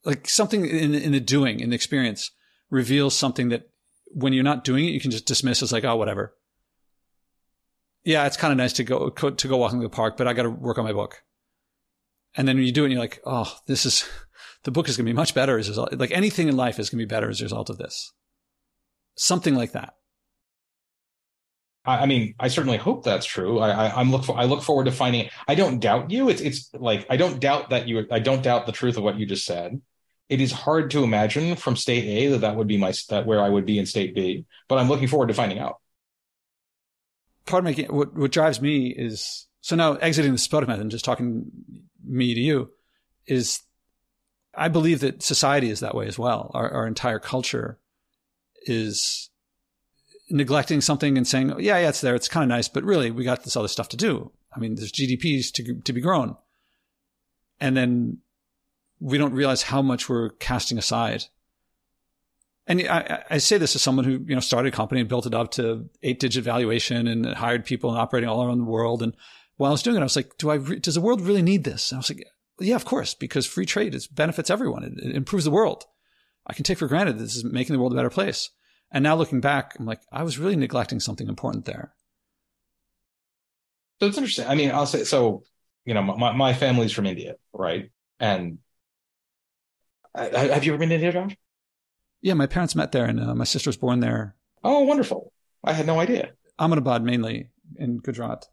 like something in in the doing in the experience reveals something that when you're not doing it, you can just dismiss as like, oh, whatever yeah, it's kind of nice to go to go walking the park, but I got to work on my book. And then when you do it, and you're like, oh, this is the book is going to be much better as a result. Like anything in life is going to be better as a result of this. Something like that. I mean, I certainly hope that's true. I, I am look for I look forward to finding. I don't doubt you. It's it's like I don't doubt that you. I don't doubt the truth of what you just said. It is hard to imagine from state A that that would be my that where I would be in state B. But I'm looking forward to finding out part of my what what drives me is so now exiting the Spodek method and just talking me to you is I believe that society is that way as well. Our, our entire culture is neglecting something and saying, oh, yeah, yeah, it's there. It's kind of nice, but really we got this other stuff to do. I mean, there's GDPs to, to be grown. And then we don't realize how much we're casting aside and I, I, say this as someone who you know started a company and built it up to eight digit valuation and hired people and operating all around the world. And while I was doing it, I was like, do I? Re- does the world really need this? And I was like, yeah, of course, because free trade is benefits everyone. It, it, improves the world. I can take for granted this is making the world a better place. And now looking back, I'm like, I was really neglecting something important there. So it's interesting. I mean, I'll say so. You know, my my family's from India, right? And I, uh, have you ever been to India, Josh? Yeah, my parents met there, and uh, my sister was born there. Oh, wonderful! I had no idea. Ahmedabad, mainly in Gujarat.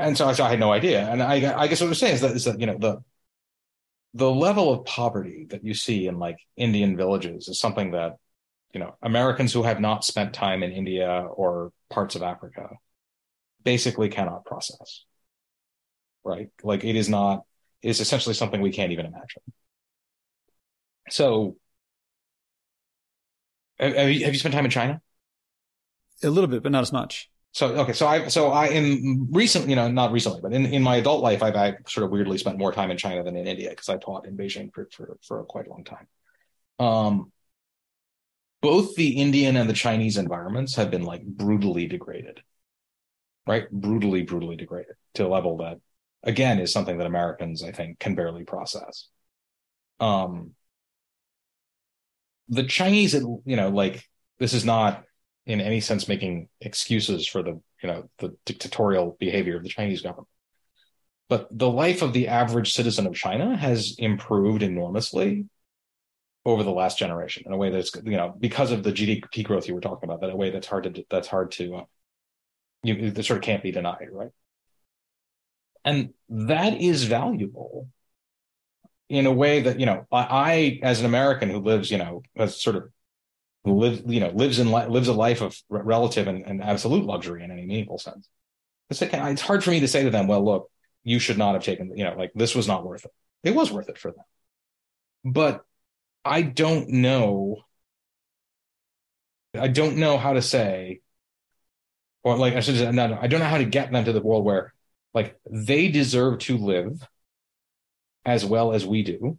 And so, I had no idea. And I, I guess what I'm saying is that is that you know the the level of poverty that you see in like Indian villages is something that you know Americans who have not spent time in India or parts of Africa basically cannot process. Right? Like it is not. It is essentially something we can't even imagine. So have you, have you spent time in China? A little bit, but not as much. So okay, so I so I in recent, you know, not recently, but in, in my adult life, I've I sort of weirdly spent more time in China than in India because I taught in Beijing for, for for quite a long time. Um, both the Indian and the Chinese environments have been like brutally degraded, right? Brutally, brutally degraded to a level that, again, is something that Americans I think can barely process. Um, the Chinese, you know, like this is not in any sense making excuses for the, you know, the dictatorial behavior of the Chinese government. But the life of the average citizen of China has improved enormously over the last generation in a way that's, you know, because of the GDP growth you were talking about, that a way that's hard to, that's hard to, uh, you, that sort of can't be denied, right? And that is valuable in a way that you know I, I, as an American who lives you know as sort of live you know lives in lives a life of relative and, and absolute luxury in any meaningful sense it's, like, it's hard for me to say to them, well, look, you should not have taken, you know, like this was not worth it. It was worth it for them. But I don't know. I don't know how to say, or like I should say, no, no, I don't know how to get them to the world where like they deserve to live as well as we do.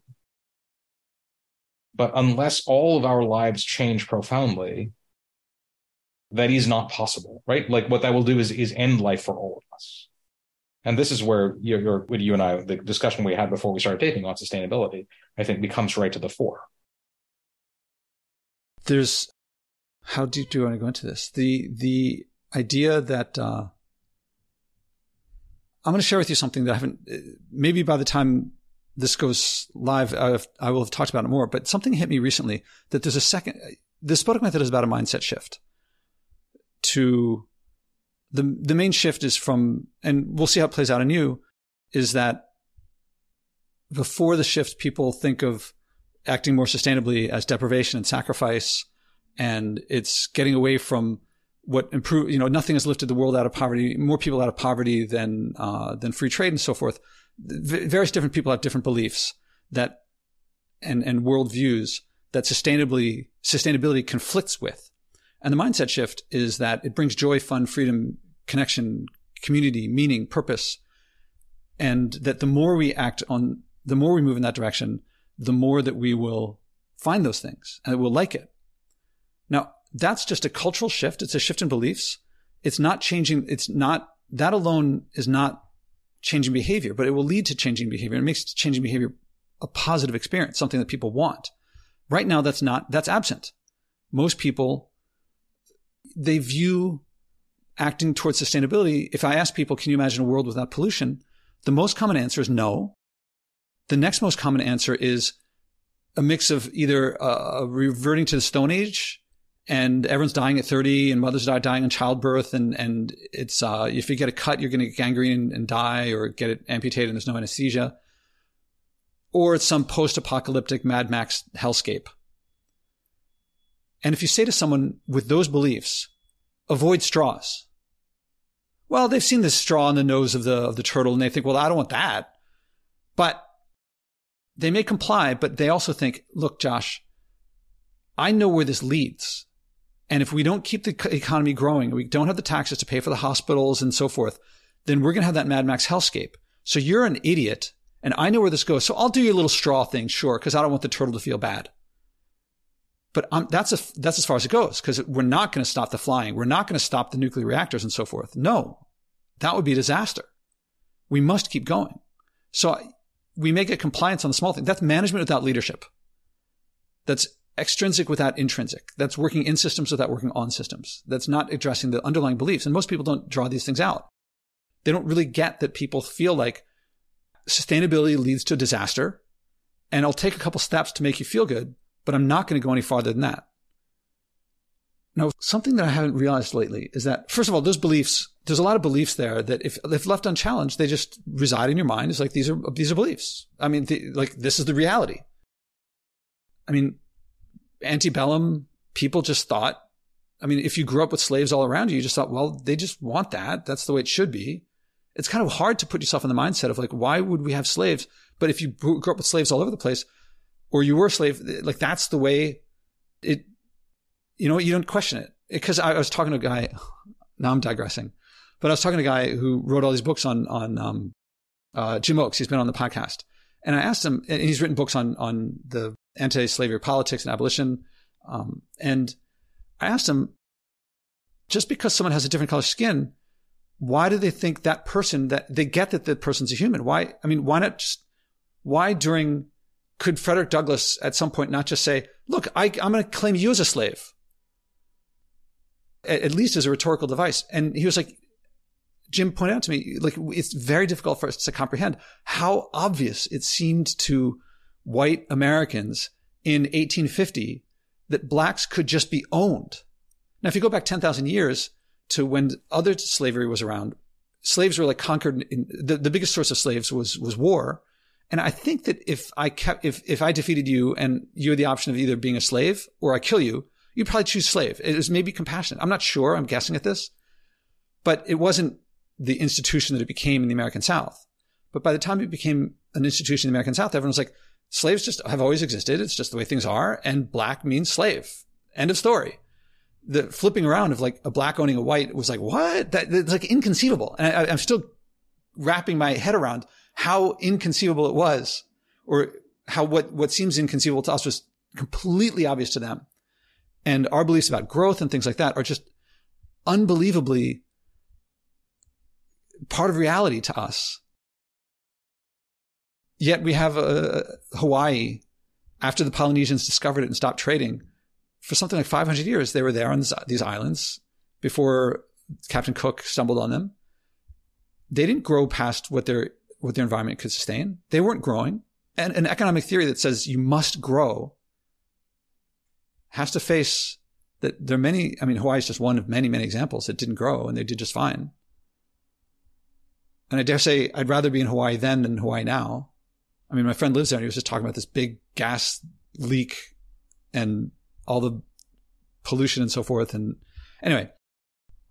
But unless all of our lives change profoundly, that is not possible, right? Like what that will do is is end life for all of us. And this is where you're with you and I, the discussion we had before we started taping on sustainability, I think becomes right to the fore. There's how deep do you want to go into this? The the idea that uh, I'm going to share with you something that I haven't. Maybe by the time this goes live, I've, I will have talked about it more. But something hit me recently that there's a second. The Spodek method is about a mindset shift. To the the main shift is from, and we'll see how it plays out in you, is that before the shift, people think of acting more sustainably as deprivation and sacrifice, and it's getting away from what improve. You know, nothing has lifted the world out of poverty, more people out of poverty than uh, than free trade and so forth. Various different people have different beliefs that and and worldviews that sustainably sustainability conflicts with. And the mindset shift is that it brings joy, fun, freedom, connection, community, meaning, purpose. And that the more we act on, the more we move in that direction, the more that we will find those things and we'll like it. Now, that's just a cultural shift. It's a shift in beliefs. It's not changing. It's not, that alone is not changing behavior, but it will lead to changing behavior. It makes changing behavior a positive experience, something that people want. Right now, that's not, that's absent. Most people, they view acting towards sustainability. If I ask people, can you imagine a world without pollution? The most common answer is no. The next most common answer is a mix of either uh, reverting to the Stone Age and everyone's dying at 30 and mothers are dying in childbirth and, and it's, uh, if you get a cut, you're going to get gangrene and, and die or get it amputated and there's no anesthesia. Or it's some post-apocalyptic Mad Max hellscape. And if you say to someone with those beliefs, avoid straws. Well, they've seen this straw in the nose of the, of the turtle and they think, well, I don't want that. But they may comply, but they also think, look, Josh, I know where this leads. And if we don't keep the economy growing, we don't have the taxes to pay for the hospitals and so forth, then we're going to have that Mad Max hellscape. So you're an idiot and I know where this goes. So I'll do your little straw thing, sure, because I don't want the turtle to feel bad. But um, that's a, that's as far as it goes because we're not going to stop the flying. We're not going to stop the nuclear reactors and so forth. No, that would be a disaster. We must keep going. So we may get compliance on the small thing. That's management without leadership. That's extrinsic without intrinsic. That's working in systems without working on systems. That's not addressing the underlying beliefs. And most people don't draw these things out. They don't really get that people feel like sustainability leads to disaster and I'll take a couple steps to make you feel good, but I'm not going to go any farther than that. Now, something that I haven't realized lately is that, first of all, those beliefs, there's a lot of beliefs there that if, if left unchallenged, they just reside in your mind. It's like, these are, these are beliefs. I mean, the, like, this is the reality. I mean, antebellum, people just thought, I mean, if you grew up with slaves all around you, you just thought, well, they just want that. That's the way it should be. It's kind of hard to put yourself in the mindset of like, why would we have slaves? But if you grew up with slaves all over the place, or you were a slave, like that's the way it, you know, you don't question it. Because I was talking to a guy, [SIGHS] now I'm digressing, but I was talking to a guy who wrote all these books on, on, um, uh, Jim Oakes. He's been on the podcast. And I asked him, and he's written books on, on the anti-slavery politics and abolition. Um, and I asked him, just because someone has a different color skin, why do they think that person that they get that the person's a human? Why? I mean, why not just, why during, could Frederick Douglass at some point not just say, look, I, am going to claim you as a slave? At, at least as a rhetorical device. And he was like, Jim pointed out to me, like, it's very difficult for us to comprehend how obvious it seemed to white Americans in 1850 that blacks could just be owned. Now, if you go back 10,000 years to when other slavery was around, slaves were like conquered. In, the, the biggest source of slaves was, was war. And I think that if I kept, if, if I defeated you and you had the option of either being a slave or I kill you, you'd probably choose slave. It was maybe compassionate. I'm not sure. I'm guessing at this, but it wasn't the institution that it became in the American South. But by the time it became an institution in the American South, everyone was like, slaves just have always existed. It's just the way things are. And black means slave. End of story. The flipping around of like a black owning a white was like, what? That, that's like inconceivable. And I, I'm still wrapping my head around how inconceivable it was or how what, what seems inconceivable to us was completely obvious to them. And our beliefs about growth and things like that are just unbelievably part of reality to us. Yet we have uh, Hawaii, after the Polynesians discovered it and stopped trading, for something like 500 years, they were there on this, these islands before Captain Cook stumbled on them. They didn't grow past what their what their environment could sustain. They weren't growing. And an economic theory that says you must grow has to face that there are many. I mean, Hawaii is just one of many, many examples that didn't grow and they did just fine. And I dare say I'd rather be in Hawaii then than Hawaii now. I mean, my friend lives there and he was just talking about this big gas leak and all the pollution and so forth. And anyway,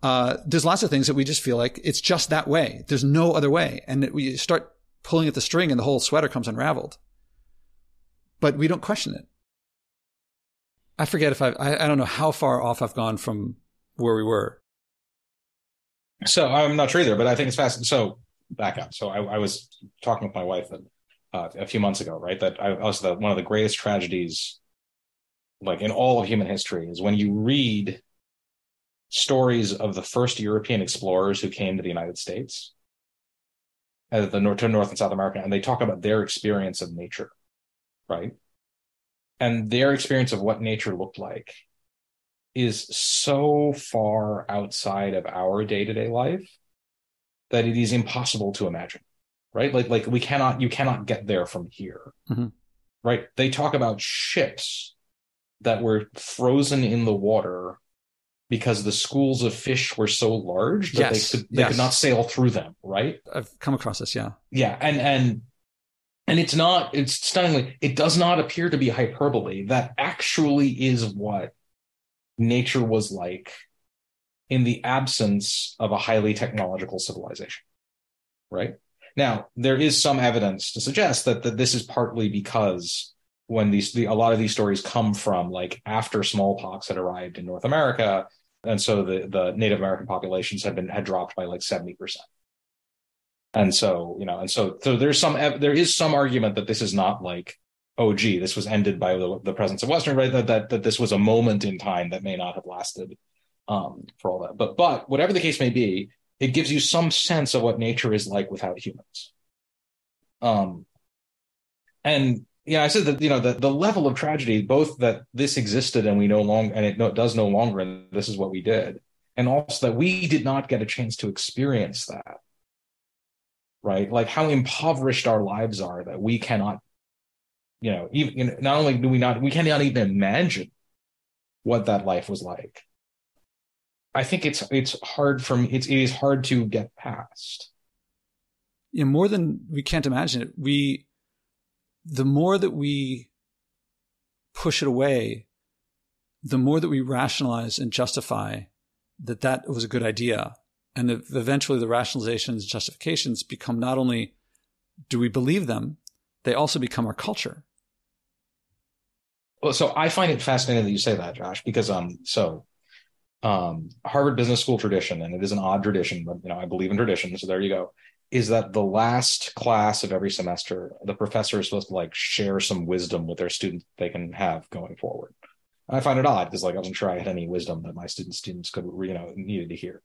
uh, there's lots of things that we just feel like it's just that way. There's no other way. And we start pulling at the string and the whole sweater comes unraveled. But we don't question it. I forget if I've, I, I don't know how far off I've gone from where we were. So I'm not sure either, but I think it's fast. So back up. So I, I was talking with my wife uh, a few months ago, right? That I was the, one of the greatest tragedies, like in all of human history, is when you read stories of the first European explorers who came to the United States, uh, the North to North and South America, and they talk about their experience of nature, right? And their experience of what nature looked like is so far outside of our day to day life that it is impossible to imagine right like like we cannot you cannot get there from here mm-hmm. right they talk about ships that were frozen in the water because the schools of fish were so large that yes. they could they yes. could not sail through them right i've come across this yeah yeah and and and it's not it's stunningly it does not appear to be hyperbole that actually is what nature was like in the absence of a highly technological civilization. Right? Now, there is some evidence to suggest that, that this is partly because when these the, a lot of these stories come from like after smallpox had arrived in North America, and so the, the Native American populations had been had dropped by like 70%. And so, you know, and so so there's some there is some argument that this is not like oh gee this was ended by the, the presence of western right that, that that this was a moment in time that may not have lasted um, for all that but but whatever the case may be it gives you some sense of what nature is like without humans um and yeah i said that you know the, the level of tragedy both that this existed and we no longer and it, no, does no longer and this is what we did and also that we did not get a chance to experience that right like how impoverished our lives are that we cannot you know, even you know, not only do we not, we cannot even imagine what that life was like. I think it's it's hard me. It's it is hard to get past. Yeah, more than we can't imagine it. We, the more that we push it away, the more that we rationalize and justify that that was a good idea, and eventually the rationalizations, justifications become not only do we believe them, they also become our culture well, so I find it fascinating that you say that, Josh, because um, so um, Harvard Business School tradition, and it is an odd tradition, but you know I believe in tradition, so there you go. Is that the last class of every semester, the professor is supposed to like share some wisdom with their students they can have going forward. And I find it odd because like I wasn't sure I had any wisdom that my students students could you know needed to hear,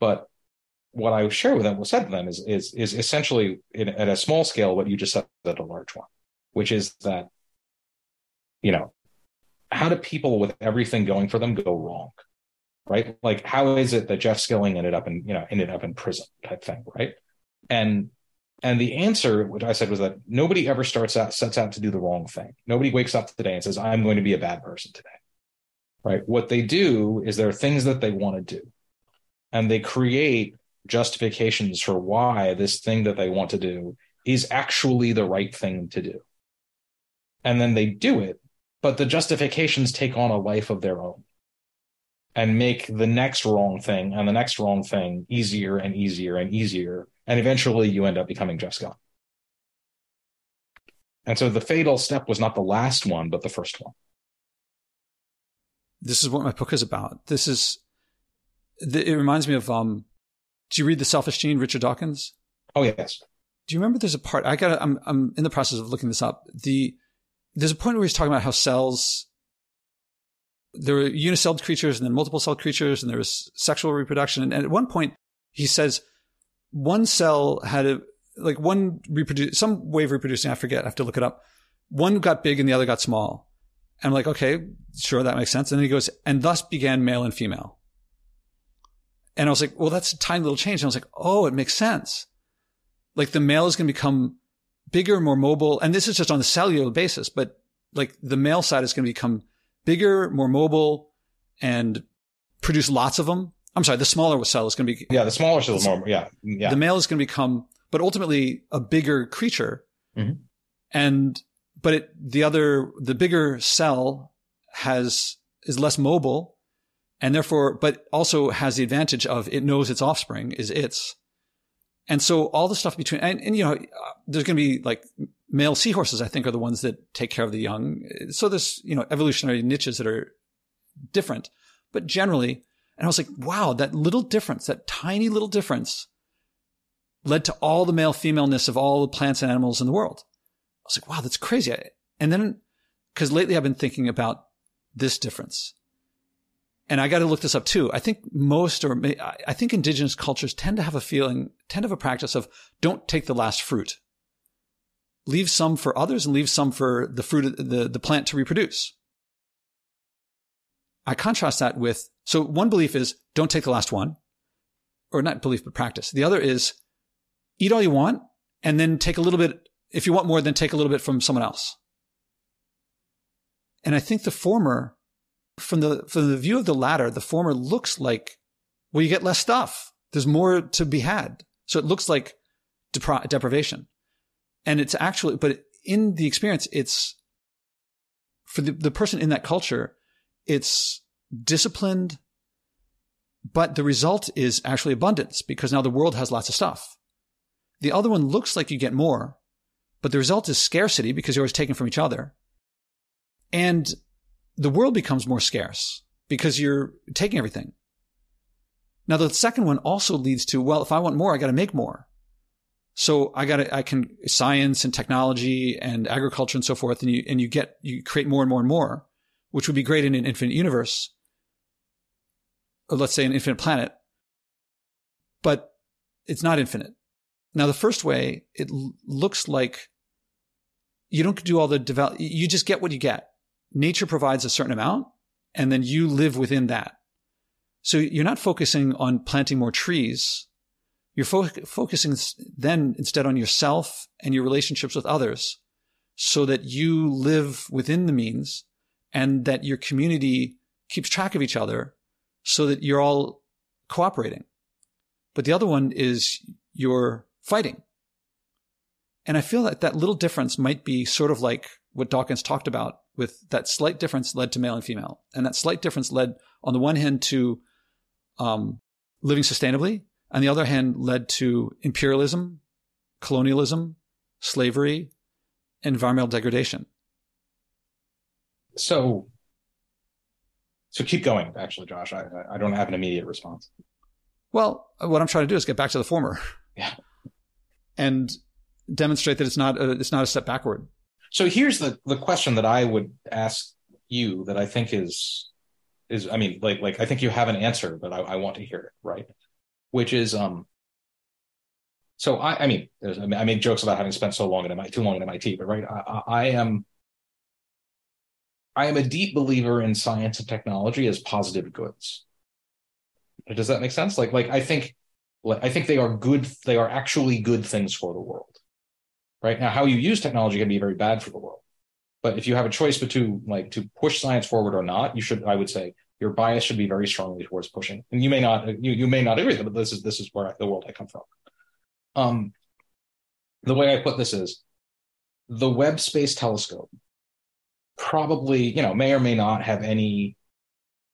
but what I share with them, what was said to them is is is essentially in, at a small scale what you just said at a large one, which is that you know, how do people with everything going for them go wrong? Right? Like, how is it that Jeff Skilling ended up in, you know, ended up in prison type thing, right? And and the answer, which I said, was that nobody ever starts out sets out to do the wrong thing. Nobody wakes up today and says, I'm going to be a bad person today. Right. What they do is there are things that they want to do. And they create justifications for why this thing that they want to do is actually the right thing to do. And then they do it but the justifications take on a life of their own. And make the next wrong thing and the next wrong thing easier and easier and easier. And eventually you end up becoming Jeff Scott. And so the fatal step was not the last one, but the first one. This is what my book is about. This is, it reminds me of, um, do you read The Selfish Gene, Richard Dawkins? Oh, yes. Do you remember there's a part, I got I'm, I'm in the process of looking this up. The, there's a point where he's talking about how cells there were unicelled creatures and then multiple cell creatures and there was sexual reproduction. And, at one point he says one cell had a, like one reproduce, some way of reproducing. I forget. I have to look it up. One got big and the other got small. And I'm like, okay, sure. That makes sense. And then he goes, and thus began male and female. And I was like, well, that's a tiny little change. And I was like, oh, it makes sense. Like the male is going to become bigger, more mobile. And this is just on the cellular basis, but like the male side is going to become bigger, more mobile, and produce lots of them. I'm sorry, the smaller cell is going to be. Yeah, the smaller cell is more. Yeah, yeah. The male is going to become, but ultimately a bigger creature. Mm-hmm. And, but it, the other, the bigger cell has, is less mobile and therefore, but also has the advantage of it knows its offspring is its. And so all the stuff between, and, and you know, there's going to be like male seahorses, I think, are the ones that take care of the young. So there's, you know, evolutionary niches that are different, but generally, and I was like, wow, that little difference, that tiny little difference led to all the male femaleness of all the plants and animals in the world. I was like, wow, that's crazy. And then, cause lately I've been thinking about this difference. And I got to look this up too. I think most or I think indigenous cultures tend to have a feeling, tend to have a practice of don't take the last fruit leave some for others and leave some for the fruit, the, the plant to reproduce. I contrast that with, so one belief is don't take the last one, or not belief, but practice. The other is eat all you want and then take a little bit, if you want more, then take a little bit from someone else. And I think the former, from the, from the view of the latter, the former looks like, well, you get less stuff. There's more to be had. So it looks like depri- deprivation. And it's actually, but in the experience, it's for the, the person in that culture, it's disciplined, but the result is actually abundance because now the world has lots of stuff. The other one looks like you get more, but the result is scarcity because you're always taking from each other. And the world becomes more scarce because you're taking everything. Now, the second one also leads to, well, if I want more, I got to make more. So I got I can science and technology and agriculture and so forth. And you, and you get, you create more and more and more, which would be great in an infinite universe. Or let's say an infinite planet, but it's not infinite. Now, the first way, it looks like you don't do all the develop, you just get what you get. Nature provides a certain amount and then you live within that. So you're not focusing on planting more trees you're fo- focusing then instead on yourself and your relationships with others so that you live within the means and that your community keeps track of each other so that you're all cooperating. But the other one is you're fighting. And I feel that that little difference might be sort of like what Dawkins talked about with that slight difference led to male and female. And that slight difference led on the one hand to um, living sustainably on the other hand, led to imperialism, colonialism, slavery, environmental degradation. So, so keep going. Actually, Josh, I, I don't have an immediate response. Well, what I'm trying to do is get back to the former. Yeah. [LAUGHS] And demonstrate that it's not a, it's not a step backward. So here's the the question that I would ask you that I think is is I mean like like I think you have an answer, but I, I want to hear it. Right which is um so I, I mean, I make jokes about having spent so long at MIT, too long at MIT, but right, I, I, am, I am a deep believer in science and technology as positive goods. Does that make sense? Like, like I think, like, I think they are good. They are actually good things for the world. Right now, how you use technology can be very bad for the world. But if you have a choice between like to push science forward or not, you should, I would say, your bias should be very strongly towards pushing. And you may not you, you may not agree with it, but this is this is where I, the world I come from. Um, the way I put this is the Webb Space Telescope probably you know may or may not have any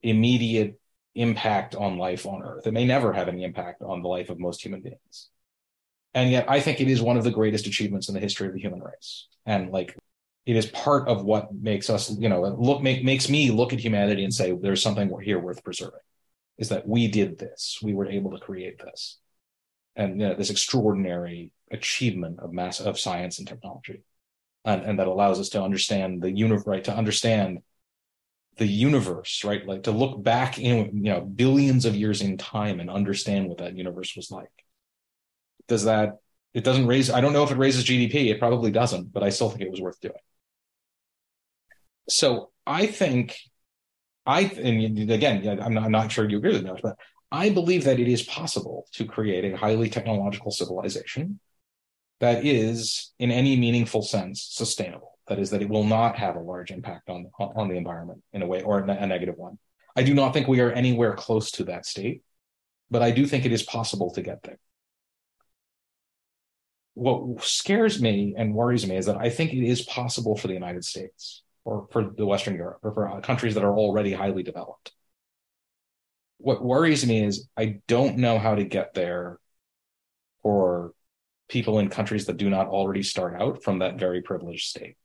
immediate impact on life on Earth. It may never have any impact on the life of most human beings. And yet I think it is one of the greatest achievements in the history of the human race. And like it is part of what makes us, you know, look make, makes me look at humanity and say there's something here worth preserving. Is that we did this. We were able to create this. And you know, this extraordinary achievement of mass of science and technology. And, and that allows us to understand the universe, right? To understand the universe, right? Like to look back in, you know, billions of years in time and understand what that universe was like. Does that, it doesn't raise, I don't know if it raises GDP. It probably doesn't, but I still think it was worth doing. So I think, I, and again, I'm not, I'm not sure you agree with me, but I believe that it is possible to create a highly technological civilization that is, in any meaningful sense, sustainable. That is, that it will not have a large impact on, on the environment in a way or a negative one. I do not think we are anywhere close to that state, but I do think it is possible to get there. What scares me and worries me is that I think it is possible for the United States or for the Western Europe or for uh, countries that are already highly developed. What worries me is I don't know how to get there for people in countries that do not already start out from that very privileged state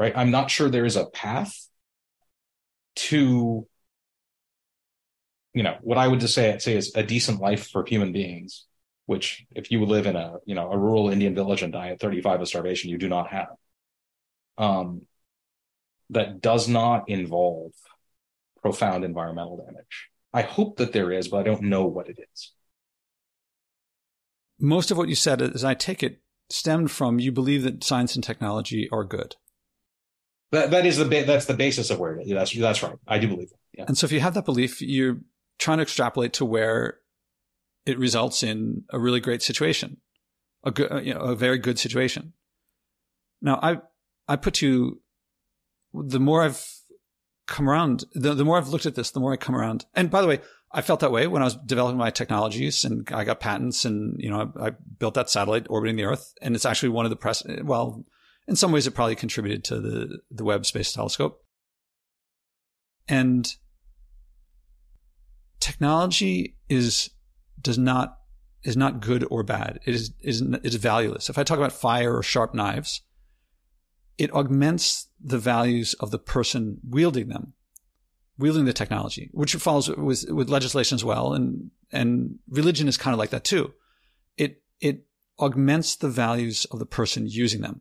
right? I'm not sure there is a path to, you know, what I would just say, say is a decent life for human beings, which if you live in a, you know, a rural Indian village and die at 35 of starvation, you do not have. Um, that does not involve profound environmental damage. I hope that there is, but I don't know what it is. Most of what you said, as I take it, stemmed from you believe that science and technology are good. That that is the ba- that's the basis of where it is. That's that's right. I do believe that. Yeah. And so if you have that belief, you're trying to extrapolate to where it results in a really great situation, a good, you know, a very good situation. Now, I I put you. The more I've come around, the, the more I've looked at this, the more I come around. And by the way, I felt that way when I was developing my technologies and I got patents and, you know, I, I built that satellite orbiting the earth. And it's actually one of the press, well, in some ways, it probably contributed to the, the Webb Space Telescope. And technology is does not is not good or bad. It is is is valueless. If I talk about fire or sharp knives, it augments the values of the person wielding them, wielding the technology, which follows with with legislation as well, and and religion is kind of like that too. It it augments the values of the person using them.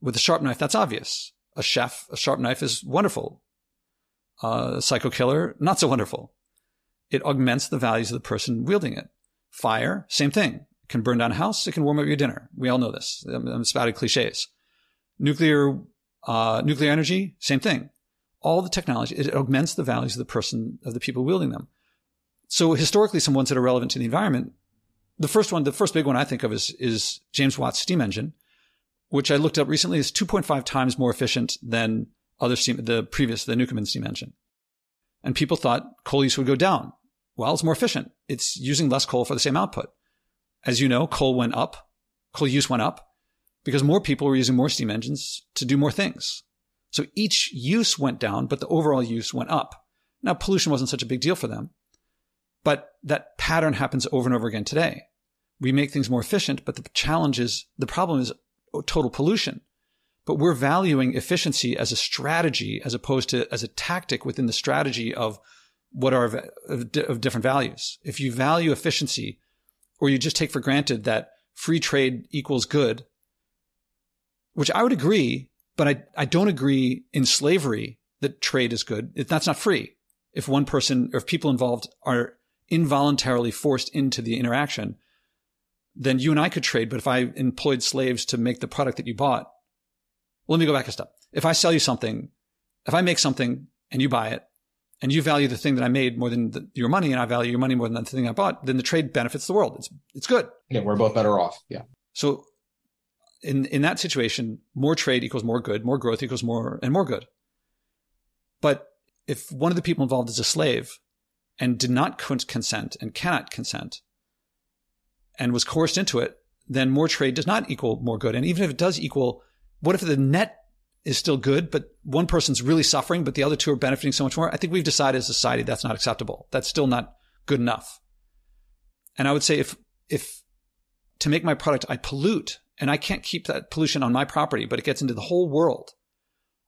With a sharp knife, that's obvious. A chef, a sharp knife is wonderful. A psycho killer, not so wonderful. It augments the values of the person wielding it. Fire, same thing. It can burn down a house. It can warm up your dinner. We all know this. I'm spouting cliches. Nuclear, uh, nuclear energy, same thing. All the technology, it augments the values of the person, of the people wielding them. So historically, some ones that are relevant to the environment. The first one, the first big one I think of is, is James Watt's steam engine, which I looked up recently, is 2.5 times more efficient than other steam, the previous, the Newcomen steam engine. And people thought coal use would go down. Well, it's more efficient. It's using less coal for the same output. As you know, coal went up, coal use went up because more people were using more steam engines to do more things. So each use went down, but the overall use went up. Now, pollution wasn't such a big deal for them, but that pattern happens over and over again today. We make things more efficient, but the challenge is, the problem is total pollution. But we're valuing efficiency as a strategy as opposed to as a tactic within the strategy of what are of, different values. If you value efficiency or you just take for granted that free trade equals good, which I would agree, but I, I don't agree in slavery that trade is good. If that's not free. If one person or if people involved are involuntarily forced into the interaction, then you and I could trade. But if I employed slaves to make the product that you bought, well, let me go back a step. If I sell you something, if I make something and you buy it and you value the thing that I made more than the, your money and I value your money more than the thing I bought, then the trade benefits the world. It's, it's good. Yeah. We're both better off. Yeah. So in, in that situation, more trade equals more good, more growth equals more and more good. But if one of the people involved is a slave and did not consent and cannot consent, and was coerced into it, then more trade does not equal more good. And even if it does equal, what if the net is still good, but one person's really suffering, but the other two are benefiting so much more. I think we've decided as a society that's not acceptable. That's still not good enough. And I would say if, if to make my product, I pollute and I can't keep that pollution on my property, but it gets into the whole world,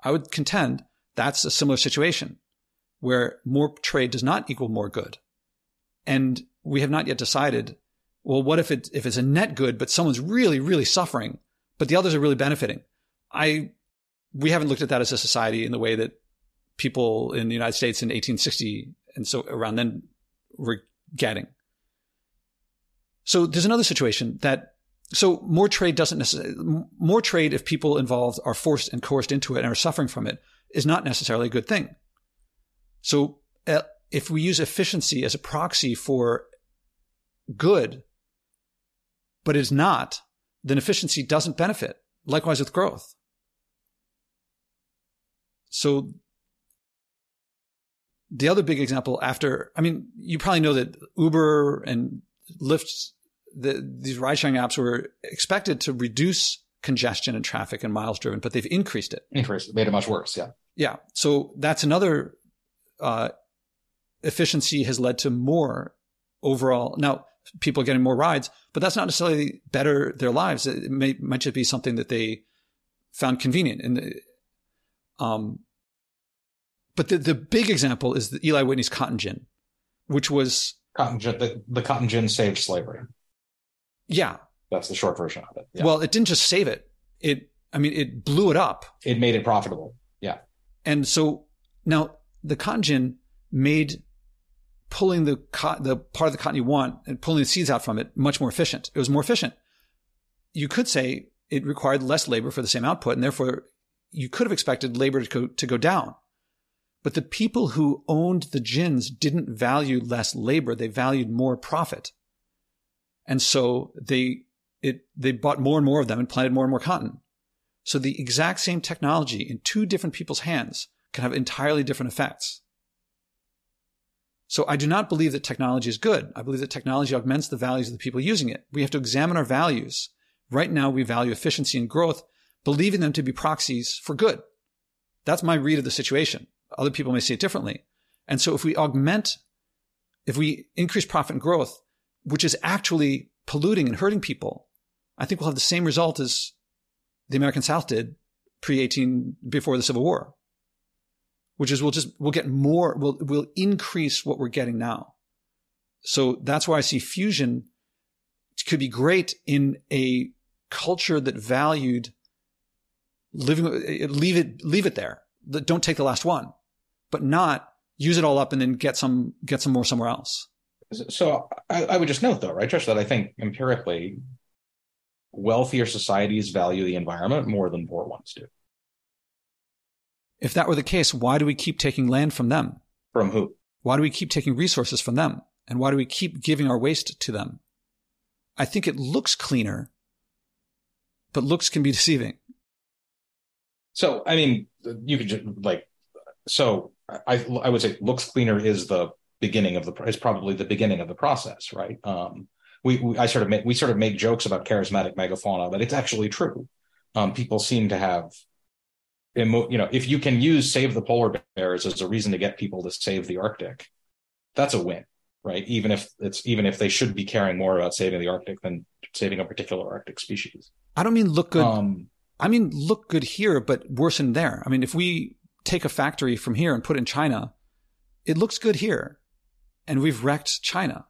I would contend that's a similar situation where more trade does not equal more good. And we have not yet decided, well, what if it, if it's a net good, but someone's really, really suffering, but the others are really benefiting? I, we haven't looked at that as a society in the way that people in the United States in 1860 and so around then were getting. So there's another situation that so more trade doesn't necessarily more trade if people involved are forced and coerced into it and are suffering from it is not necessarily a good thing. So if we use efficiency as a proxy for good, but is not, then efficiency doesn't benefit. Likewise with growth. So the other big example after, I mean, you probably know that Uber and Lyft, the, these ride sharing apps were expected to reduce congestion and traffic and miles driven, but they've increased it. Increased, made it much worse. Yeah. Yeah. So that's another, uh, efficiency has led to more overall. Now, people are getting more rides, but that's not necessarily better their lives. It may, might just be something that they found convenient. And, um, but the, the big example is the Eli Whitney's cotton gin, which was cotton gin. The, the cotton gin saved slavery. Yeah, that's the short version of it. Yeah. Well, it didn't just save it. It, I mean, it blew it up. It made it profitable. Yeah. And so now the cotton gin made pulling the cotton, the part of the cotton you want and pulling the seeds out from it much more efficient. It was more efficient. You could say it required less labor for the same output, and therefore you could have expected labor to go, to go down. But the people who owned the gins didn't value less labor; they valued more profit, and so they it they bought more and more of them and planted more and more cotton. So the exact same technology in two different people's hands can have entirely different effects. So I do not believe that technology is good. I believe that technology augments the values of the people using it. We have to examine our values. Right now, we value efficiency and growth, believing them to be proxies for good. That's my read of the situation. Other people may see it differently. And so if we augment, if we increase profit and growth, which is actually polluting and hurting people, I think we'll have the same result as the American South did pre 18, before the Civil War which is we'll just we'll get more we'll we'll increase what we're getting now. So that's why I see fusion could be great in a culture that valued living leave it leave it there. Don't take the last one, but not use it all up and then get some get some more somewhere else. So I, I would just note though, right, Josh, that I think empirically wealthier societies value the environment more than poor ones do. If that were the case, why do we keep taking land from them? From who? Why do we keep taking resources from them? And why do we keep giving our waste to them? I think it looks cleaner, but looks can be deceiving. So, I mean, you could just like, so I, I would say looks cleaner is the beginning of the, is probably the beginning of the process, right? Um, we, we, I sort of make, we sort of make jokes about charismatic megafauna, but it's actually true. Um, people seem to have you know, if you can use save the polar bears as a reason to get people to save the Arctic, that's a win, right? Even if it's even if they should be caring more about saving the Arctic than saving a particular Arctic species. I don't mean look good. Um, I mean look good here, but worse in there. I mean, if we take a factory from here and put it in China, it looks good here, and we've wrecked China.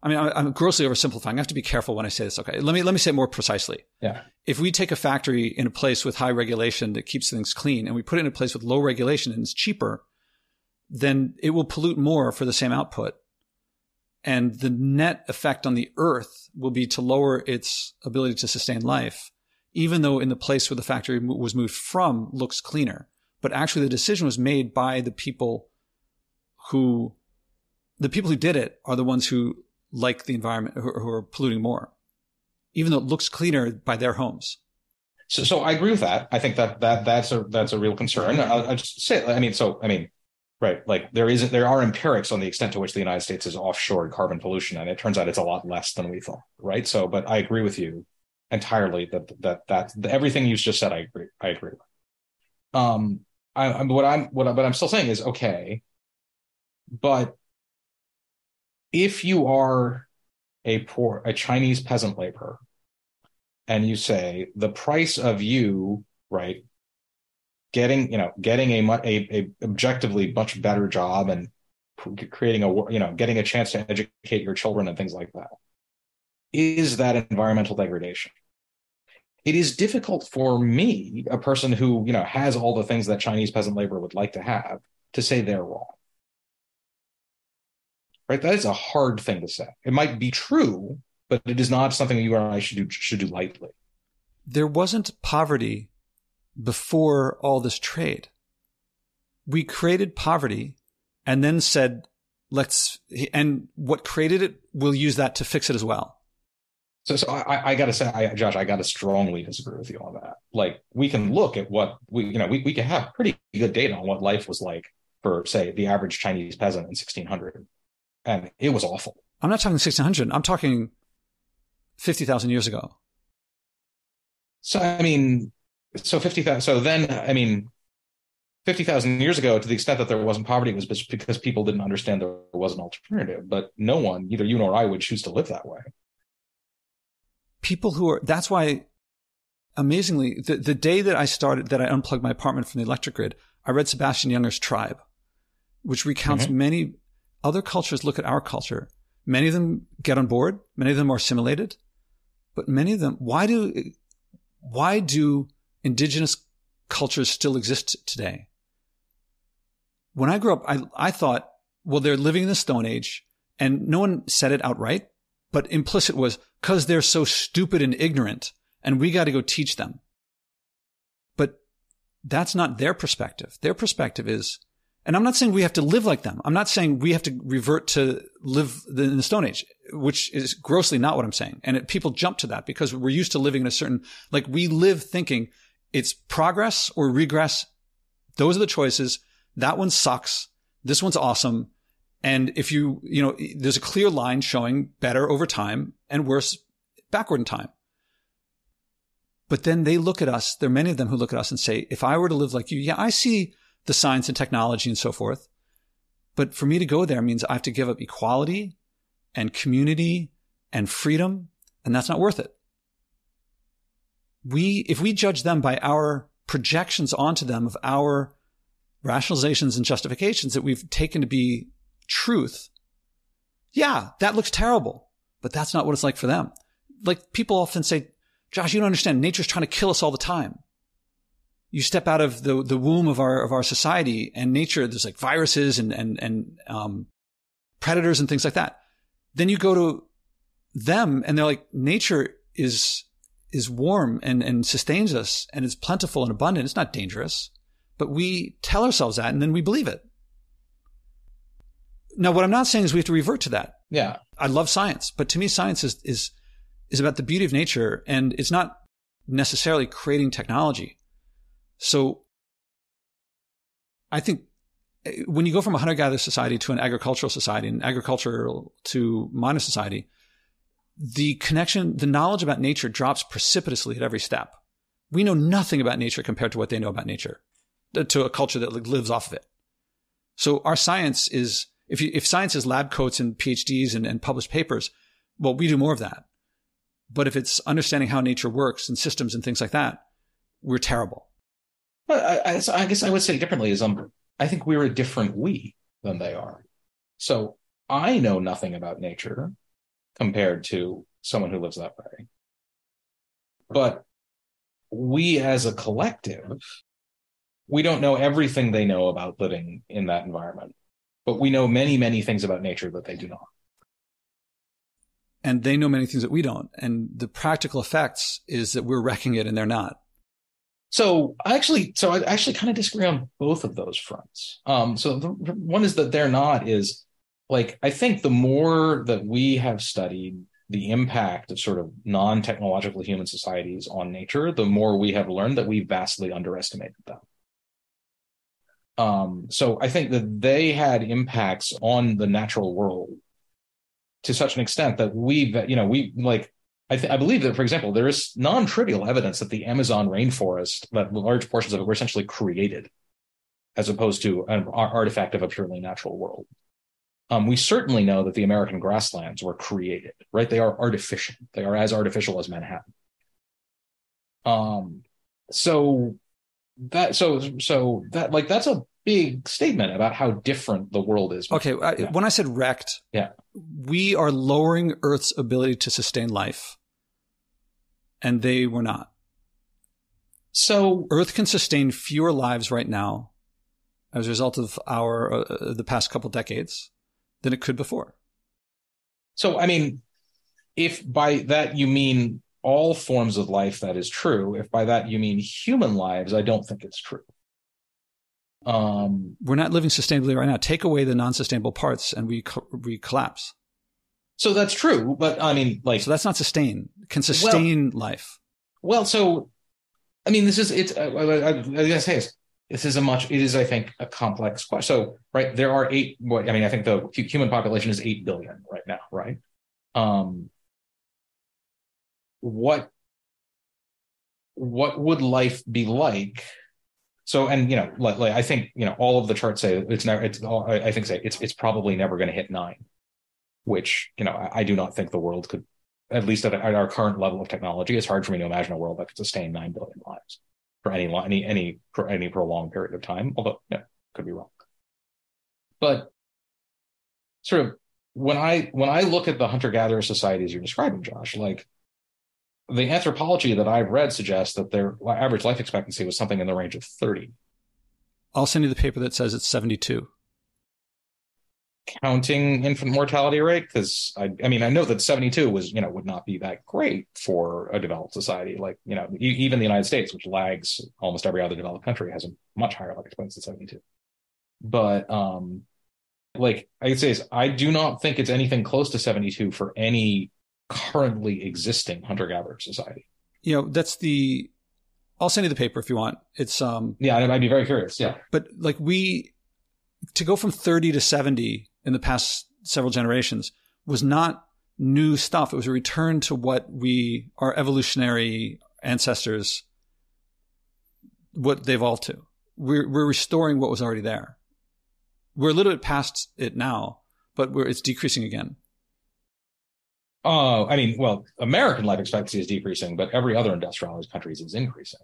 I mean, I'm grossly oversimplifying. I have to be careful when I say this. Okay. Let me, let me say it more precisely. Yeah. If we take a factory in a place with high regulation that keeps things clean and we put it in a place with low regulation and it's cheaper, then it will pollute more for the same output. And the net effect on the earth will be to lower its ability to sustain life, even though in the place where the factory was moved from looks cleaner. But actually the decision was made by the people who, the people who did it are the ones who like the environment who, are polluting more, even though it looks cleaner by their homes. So, so I agree with that. I think that that that's a that's a real concern. I'll, I'll just say, I mean, so I mean, right? Like there is there are empirics on the extent to which the United States is offshore carbon pollution, and it turns out it's a lot less than we thought, right? So, but I agree with you entirely that that that, that everything you just said, I agree. I agree. um, I, I'm what I'm what I, but I'm still saying is okay, but if you are a poor a Chinese peasant laborer, and you say the price of you right getting you know getting a a, a objectively much better job and creating a you know getting a chance to educate your children and things like that is that environmental degradation. It is difficult for me a person who you know has all the things that chinese peasant labor would like to have to say they're wrong right that is a hard thing to say it might be true but it is not something you and i should do should do lightly there wasn't poverty before all this trade we created poverty and then said, let's, and what created it, we'll use that to fix it as well. So, so I, I got to say, I, Josh, I got to strongly disagree with you on that. Like, we can look at what we, you know, we, we can have pretty good data on what life was like for, say, the average Chinese peasant in 1600. And it was awful. I'm not talking 1600. I'm talking 50,000 years ago. So, I mean, so 50,000. So then, I mean, 50,000 years ago, to the extent that there wasn't poverty, was because people didn't understand there was an alternative. But no one, either you nor I, would choose to live that way. People who are, that's why, amazingly, the, the day that I started, that I unplugged my apartment from the electric grid, I read Sebastian Junger's Tribe, which recounts mm-hmm. many other cultures look at our culture. Many of them get on board, many of them are assimilated, but many of them, why do, why do indigenous cultures still exist today? when I grew up, I, I thought, well, they're living in the Stone Age and no one said it outright, but implicit was because they're so stupid and ignorant and we got to go teach them. But that's not their perspective. Their perspective is, and I'm not saying we have to live like them. I'm not saying we have to revert to live in the Stone Age, which is grossly not what I'm saying. And it, people jump to that because we're used to living in a certain, like we live thinking it's progress or regress. Those are the choices that one sucks. This one's awesome. And if you, you know, there's a clear line showing better over time and worse backward in time. But then they look at us. There are many of them who look at us and say, if I were to live like you, yeah, I see the science and technology and so forth. But for me to go there means I have to give up equality and community and freedom. And that's not worth it. We, if we judge them by our projections onto them of our rationalizations and justifications that we've taken to be truth, yeah, that looks terrible, but that's not what it's like for them. Like people often say, Josh, you don't understand. Nature's trying to kill us all the time. You step out of the, the womb of our, of our society and nature, there's like viruses and, and, and, um, predators and things like that. Then you go to them and they're like, nature is, is warm and, and sustains us and is plentiful and abundant. It's not dangerous but we tell ourselves that and then we believe it. Now, what I'm not saying is we have to revert to that. Yeah. I love science, but to me, science is, is, is about the beauty of nature and it's not necessarily creating technology. So I think eh, when you go from a hunter gatherer society to an agricultural society and agricultural to modern society, the connection, the knowledge about nature drops precipitously at every step. We know nothing about nature compared to what they know about nature to a culture that lives off of it. So our science is, if you, if science is lab coats and PhDs and, and published papers, well, we do more of that. But if it's understanding how nature works and systems and things like that, we're terrible. Well, I, I, guess I would say differently is um, I think we're a different we than they are. So I know nothing about nature compared to someone who lives that way. But we as a collective we don't know everything they know about living in that environment, but we know many, many things about nature that they do not. And they know many things that we don't. And the practical effects is that we're wrecking it and they're not. So I actually, so I actually kind of disagree on both of those fronts. Um, so the one is that they're not is like, I think the more that we have studied the impact of sort of non-technological human societies on nature, the more we have learned that we vastly underestimated them. Um, so I think that they had impacts on the natural world to such an extent that we've, you know, we like I, th- I believe that, for example, there is non-trivial evidence that the Amazon rainforest, that large portions of it were essentially created, as opposed to an artifact of a purely natural world. Um, we certainly know that the American grasslands were created, right? They are artificial. They are as artificial as Manhattan. Um, so that so so that like that's a big statement about how different the world is. Okay, I, when I said wrecked, yeah, we are lowering Earth's ability to sustain life, and they were not. So Earth can sustain fewer lives right now, as a result of our uh, uh the past couple decades, than it could before. So I mean, if by that you mean all forms of life, that is true. If by that you mean human lives, I don't think it's true. Um, We're not living sustainably right now. Take away the non-sustainable parts, and we we collapse. So that's true, but I mean, like, so that's not sustain. Can sustain well, life. Well, so I mean, this is it's. I, I, I say this. This is a much. It is, I think, a complex question. So, right, there are eight. What I mean, I think the human population is eight billion right now, right? Um, what what would life be like so and you know like, like, i think you know all of the charts say it's never it's all, i think say it's it's probably never going to hit nine which you know I, I, do not think the world could at least at, at, our current level of technology it's hard for me to imagine a world that could sustain 9 billion lives for any any any for any prolonged period of time although yeah could be wrong. But sort of when i when i look at the hunter gatherer societies you're describing josh like the anthropology that I've read suggests that their average life expectancy was something in the range of 30. I'll send you the paper that says it's 72. Counting infant mortality rate, because I, I mean, I know that 72 was, you know, would not be that great for a developed society. Like, you know, even the United States, which lags almost every other developed country, has a much higher life expectancy than 72. But, um, like I say, is I do not think it's anything close to 72 for any currently existing hunter gatherer society. You know, that's the. I'll send you the paper if you want. It's um. Yeah, I'd be very curious. Yeah, but like we, to go from thirty to seventy in the past several generations was not new stuff. It was a return to what we, our evolutionary ancestors, what they evolved to. We're we're restoring what was already there. We're a little bit past it now, but we're it's decreasing again. Oh, I mean, well, American life expectancy is decreasing, but every other industrialized countries is increasing.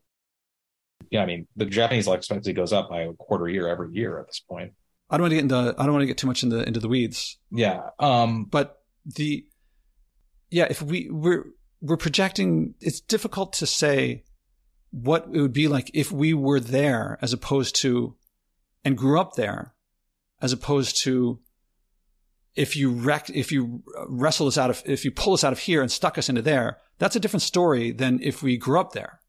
Yeah, I mean, the Japanese life expectancy goes up by a quarter year every year at this point. I don't want to get into I don't want to get too much into into the weeds. Yeah. Um but the yeah, if we we're we're projecting it's difficult to say what it would be like if we were there as opposed to and grew up there as opposed to if you wreck, if you wrestle us out of, if you pull us out of here and stuck us into there, that's a different story than if we grew up there.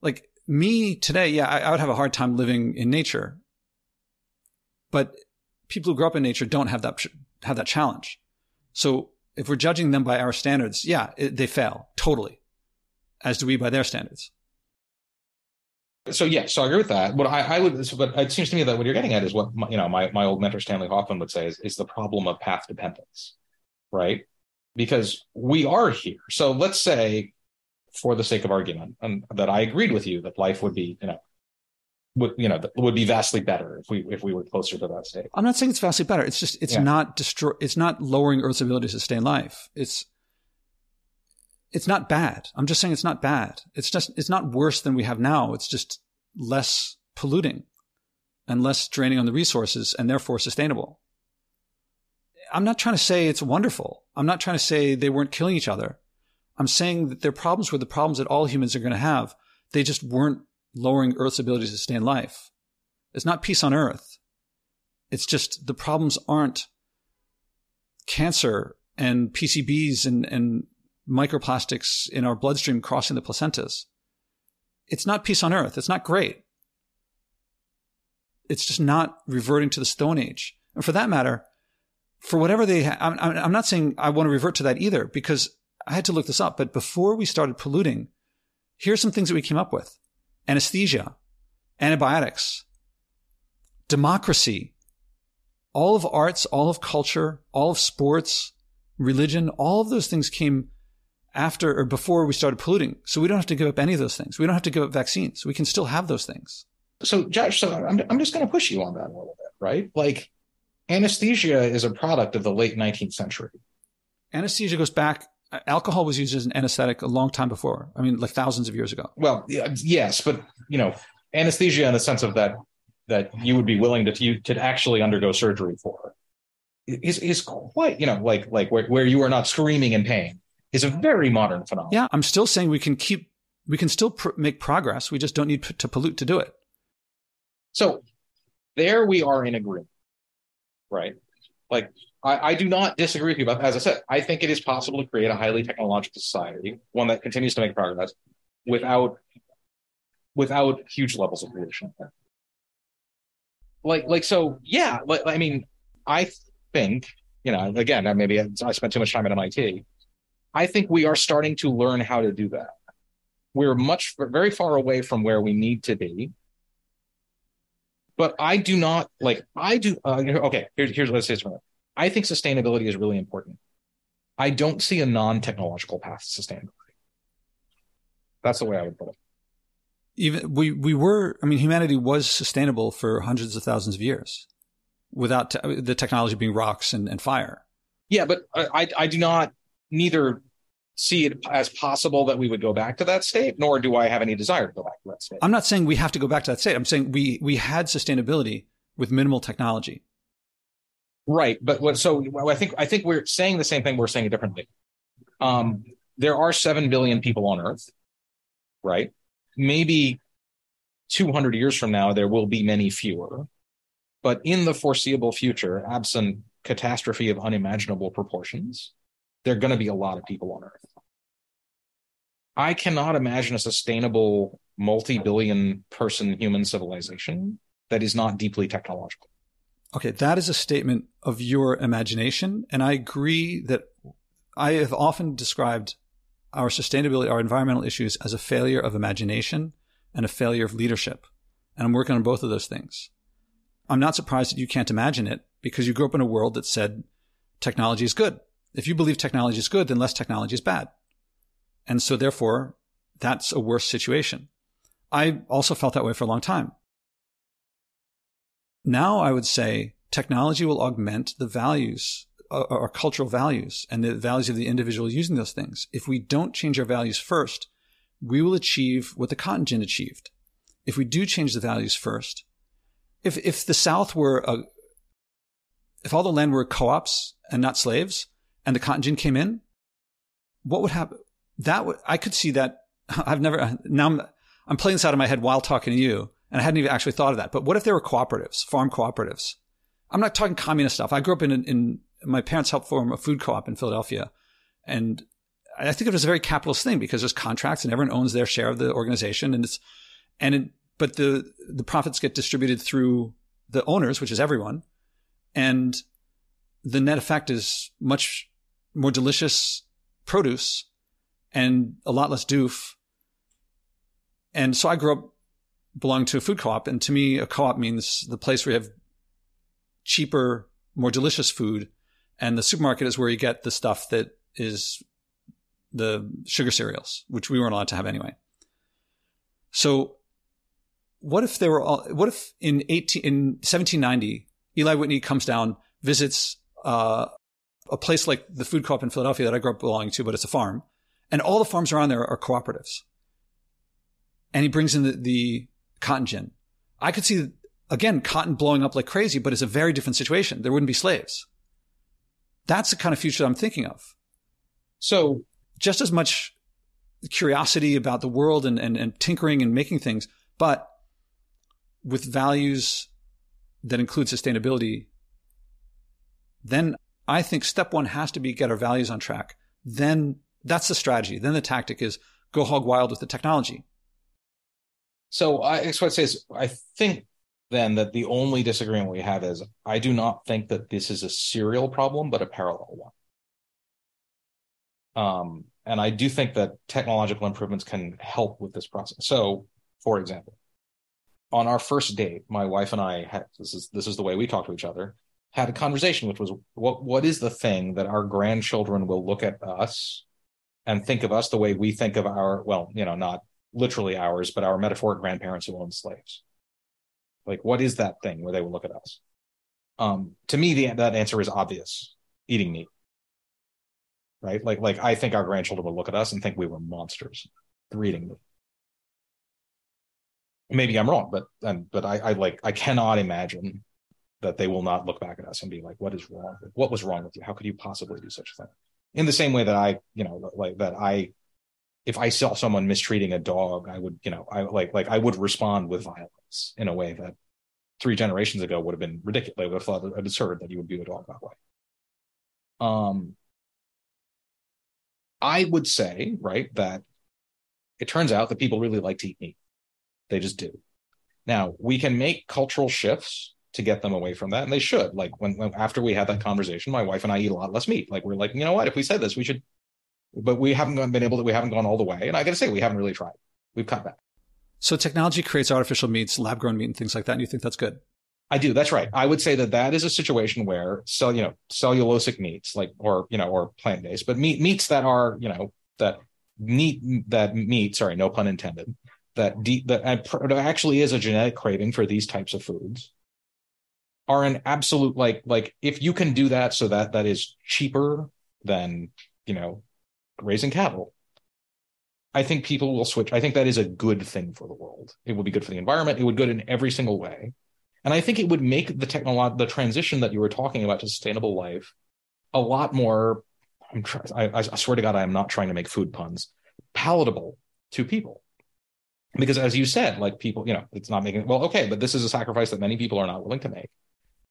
Like me today, yeah, I, I would have a hard time living in nature, but people who grew up in nature don't have that have that challenge. So if we're judging them by our standards, yeah, it, they fail totally, as do we by their standards. So yeah, so I agree with that. What I, I would, but it seems to me that what you're getting at is what my, you know my my old mentor Stanley Hoffmann would say is, is the problem of path dependence, right? Because we are here. So let's say, for the sake of argument, and that I agreed with you that life would be you know would you know would be vastly better if we if we were closer to that state. I'm not saying it's vastly better. It's just it's yeah. not destroy. It's not lowering Earth's ability to sustain life. It's it's not bad. I'm just saying it's not bad. It's just, it's not worse than we have now. It's just less polluting and less draining on the resources and therefore sustainable. I'm not trying to say it's wonderful. I'm not trying to say they weren't killing each other. I'm saying that their problems were the problems that all humans are going to have. They just weren't lowering Earth's ability to sustain life. It's not peace on Earth. It's just the problems aren't cancer and PCBs and, and microplastics in our bloodstream crossing the placentas. It's not peace on earth. It's not great. It's just not reverting to the Stone Age. And for that matter, for whatever they, ha- I'm, I'm not saying I want to revert to that either because I had to look this up. But before we started polluting, here's some things that we came up with anesthesia, antibiotics, democracy, all of arts, all of culture, all of sports, religion, all of those things came after or before we started polluting. So we don't have to give up any of those things. We don't have to give up vaccines. We can still have those things. So, Josh, so I'm, I'm just going to push you on that a little bit, right? Like, anesthesia is a product of the late 19th century. Anesthesia goes back. Uh, alcohol was used as an anesthetic a long time before. I mean, like thousands of years ago. Well, yes, but you know, anesthesia in the sense of that that you would be willing to you to actually undergo surgery for is is quite you know like like where, where you are not screaming in pain is a very modern phenomenon. Yeah, I'm still saying we can keep we can still pr- make progress. We just don't need p- to pollute to do it. So there we are in agreement, right? Like I, I do not disagree with you, but as I said, I think it is possible to create a highly technological society, one that continues to make progress without without huge levels of pollution. Like like so, yeah. Like, I mean, I think you know again maybe I spent too much time at MIT. I think we are starting to learn how to do that. We're much very far away from where we need to be. But I do not like I do uh, okay, here's here's what I say I think sustainability is really important. I don't see a non-technological path to sustainability. That's the way I would put it. Even we we were I mean humanity was sustainable for hundreds of thousands of years without te- the technology being rocks and, and fire. Yeah, but I, I do not neither see it as possible that we would go back to that state, nor do I have any desire to go back to that state. I'm not saying we have to go back to that state. I'm saying we we had sustainability with minimal technology. Right, but what? So I think I think we're saying the same thing. We're saying it differently. Um, there are seven billion people on Earth, right? Maybe 200 years from now, there will be many fewer. But in the foreseeable future, absent catastrophe of unimaginable proportions, there are going to be a lot of people on Earth. I cannot imagine a sustainable multi billion person human civilization that is not deeply technological. Okay, that is a statement of your imagination. And I agree that I have often described our sustainability, our environmental issues as a failure of imagination and a failure of leadership. And I'm working on both of those things. I'm not surprised that you can't imagine it because you grew up in a world that said technology is good. If you believe technology is good, then less technology is bad. And so therefore, that's a worse situation. I also felt that way for a long time. Now I would say technology will augment the values, uh, our cultural values and the values of the individual using those things. If we don't change our values first, we will achieve what the cotton gin achieved. If we do change the values first, if if the South were a, if all the land were co-ops and not slaves, and the cotton gin came in, what would happen? That would I could see that. [LAUGHS] I've never now I'm I'm playing this out of my head while talking to you, and I hadn't even actually thought of that. But what if there were cooperatives, farm cooperatives? I'm not talking communist stuff. I grew up in in my parents helped form a food co-op in Philadelphia, and I think it was a very capitalist thing because there's contracts and everyone owns their share of the organization, and it's and it, but the the profits get distributed through the owners, which is everyone, and the net effect is much more delicious produce and a lot less doof. And so I grew up belonging to a food co-op, and to me, a co-op means the place where you have cheaper, more delicious food, and the supermarket is where you get the stuff that is the sugar cereals, which we weren't allowed to have anyway. So what if there were all, what if in 18, in 1790, Eli Whitney comes down, visits, uh, a place like the food co-op in Philadelphia that I grew up belonging to, but it's a farm. And all the farms around there are cooperatives. And he brings in the, the cotton gin. I could see, again, cotton blowing up like crazy, but it's a very different situation. There wouldn't be slaves. That's the kind of future I'm thinking of. So just as much curiosity about the world and, and, and tinkering and making things, but with values that include sustainability, then I think step one has to be get our values on track. Then that's the strategy. Then the tactic is go hog wild with the technology. So I guess what I say is I think then that the only disagreement we have is I do not think that this is a serial problem, but a parallel one. Um, and I do think that technological improvements can help with this process. So, for example, on our first date, my wife and I had, this is this is the way we talk to each other had a conversation, which was what what is the thing that our grandchildren will look at us and think of us the way we think of our well, you know, not literally ours, but our metaphoric grandparents who owned slaves. Like, what is that thing where they will look at us? Um, to me, the, that answer is obvious: eating meat. Right? Like, like I think our grandchildren will look at us and think we were monsters for eating meat. Maybe I'm wrong, but but I, I like I cannot imagine that they will not look back at us and be like, "What is wrong? What was wrong with you? How could you possibly do such a thing?" In the same way that I, you know, like that I, if I saw someone mistreating a dog, I would, you know, I like like I would respond with violence in a way that three generations ago would have been ridiculous. They would have thought absurd that you would view a dog that way. Um, I would say, right, that it turns out that people really like to eat meat. They just do. Now we can make cultural shifts to get them away from that. And they should. Like when, when, after we had that conversation, my wife and I eat a lot less meat. Like we're like, you know what? If we said this, we should. But we haven't been able to. We haven't gone all the way. And I got to say, we haven't really tried. We've cut back. So technology creates artificial meats, lab grown meat, and things like that. And you think that's good? I do. That's right. I would say that that is a situation where cell, you know, cellulosic meats, like or you know, or plant based, but meat meats that are you know that meat that meat. Sorry, no pun intended. That de- that actually is a genetic craving for these types of foods are an absolute like like if you can do that so that that is cheaper than you know raising cattle i think people will switch. I think that is a good thing for the world. It would be good for the environment. It would good in every single way. And i think it would make the technology the transition that you were talking about to sustainable life a lot more i'm trying I, I swear to god i am not trying to make food puns palatable to people. Because as you said like people you know it's not making well okay but this is a sacrifice that many people are not willing to make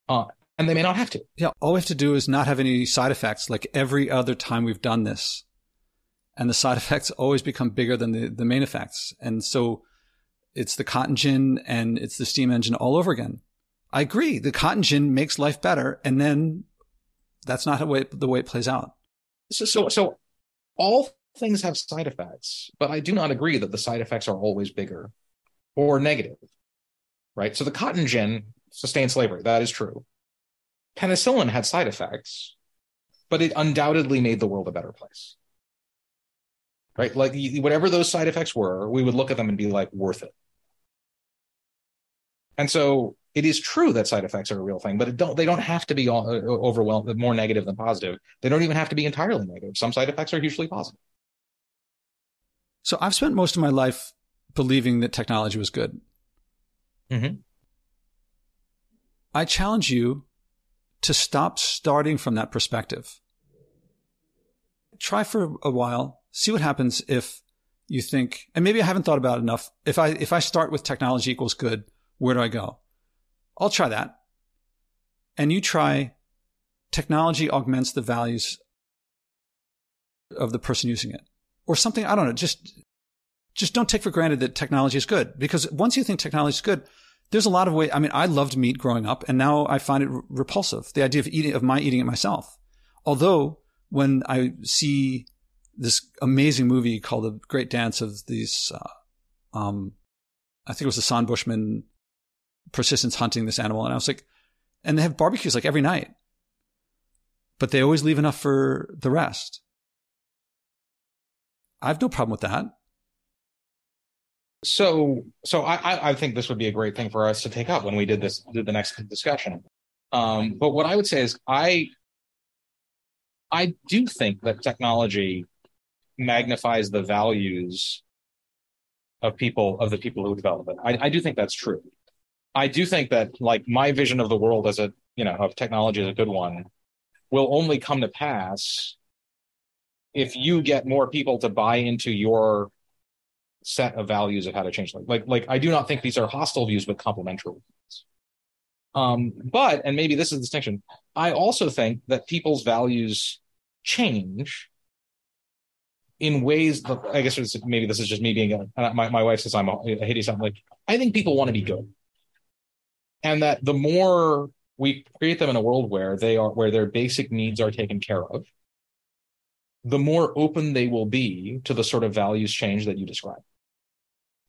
uh, and they may not have to. Yeah, all we have to do is not have any side effects like every other time we've done this. And the side [LAUGHS] effects always become bigger than the, the main effects. And so it's the cotton gin and it's the steam engine all over again. I agree. The cotton gin makes life better. And then that's not the way, the way it plays out. So, so, so all things have side effects, but I do not agree that the side effects are always bigger or negative. Right. So the cotton gin sustained slavery. That is true. Penicillin had side effects, but it undoubtedly made the world a better place. Right? Like whatever those side effects were, we would look at them and be like, worth it. And so it is true that side effects are a real thing, but don't, they don't have to be all, uh, overwhelmed, more negative than positive. They don't even have to be entirely negative. Some side effects are hugely positive. So I've spent most of my life believing that technology was good. Mm-hmm. I challenge you to stop starting from that perspective. Try for a while, see what happens if you think, and maybe I haven't thought about it enough. If I, if I start with technology equals good, where do I go? I'll try that. And you try technology augments the values of the person using it or something. I don't know. Just, just don't take for granted that technology is good because once you think technology is good, there's a lot of ways. I mean, I loved meat growing up and now I find it repulsive. The idea of eating, of my eating it myself. Although when I see this amazing movie called The Great Dance of these, uh, um, I think it was the San Bushman persistence hunting this animal. And I was like, and they have barbecues like every night, but they always leave enough for the rest. I have no problem with that so so I, I think this would be a great thing for us to take up when we did this did the next discussion. Um, but what I would say is I I do think that technology magnifies the values of people of the people who develop it. I, I do think that's true. I do think that like my vision of the world as a you know of technology as a good one will only come to pass if you get more people to buy into your set of values of how to change like like like I do not think these are hostile views but complementary ones. Um, but and maybe this is the distinction. I also think that people's values change in ways that I guess maybe this is just me being a, uh, my my wife says I'm a, a hideous. I'm like I think people want to be good, and that the more we create them in a world where they are where their basic needs are taken care of, the more open they will be to the sort of values change that you describe.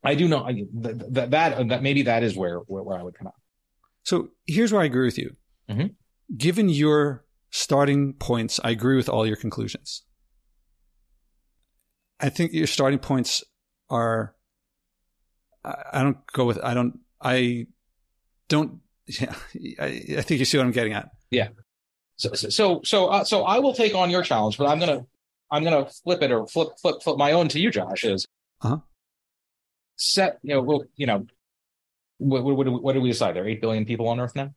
I do know that, that, that, that maybe that is where, where, where I would come out. So here's where I agree with you. Mm-hmm. given your starting points, I agree with all your conclusions. I think your starting points are. I don't go with. I don't. I don't. Yeah, [LAUGHS] I, I think you see what I'm getting at. Yeah. So so so uh, so I will take on your challenge, but I'm gonna I'm gonna flip it or flip flip flip my own to you, Josh. Is uh-huh. Set you know well you know what what, what, what did we decide? There are eight billion people on Earth now.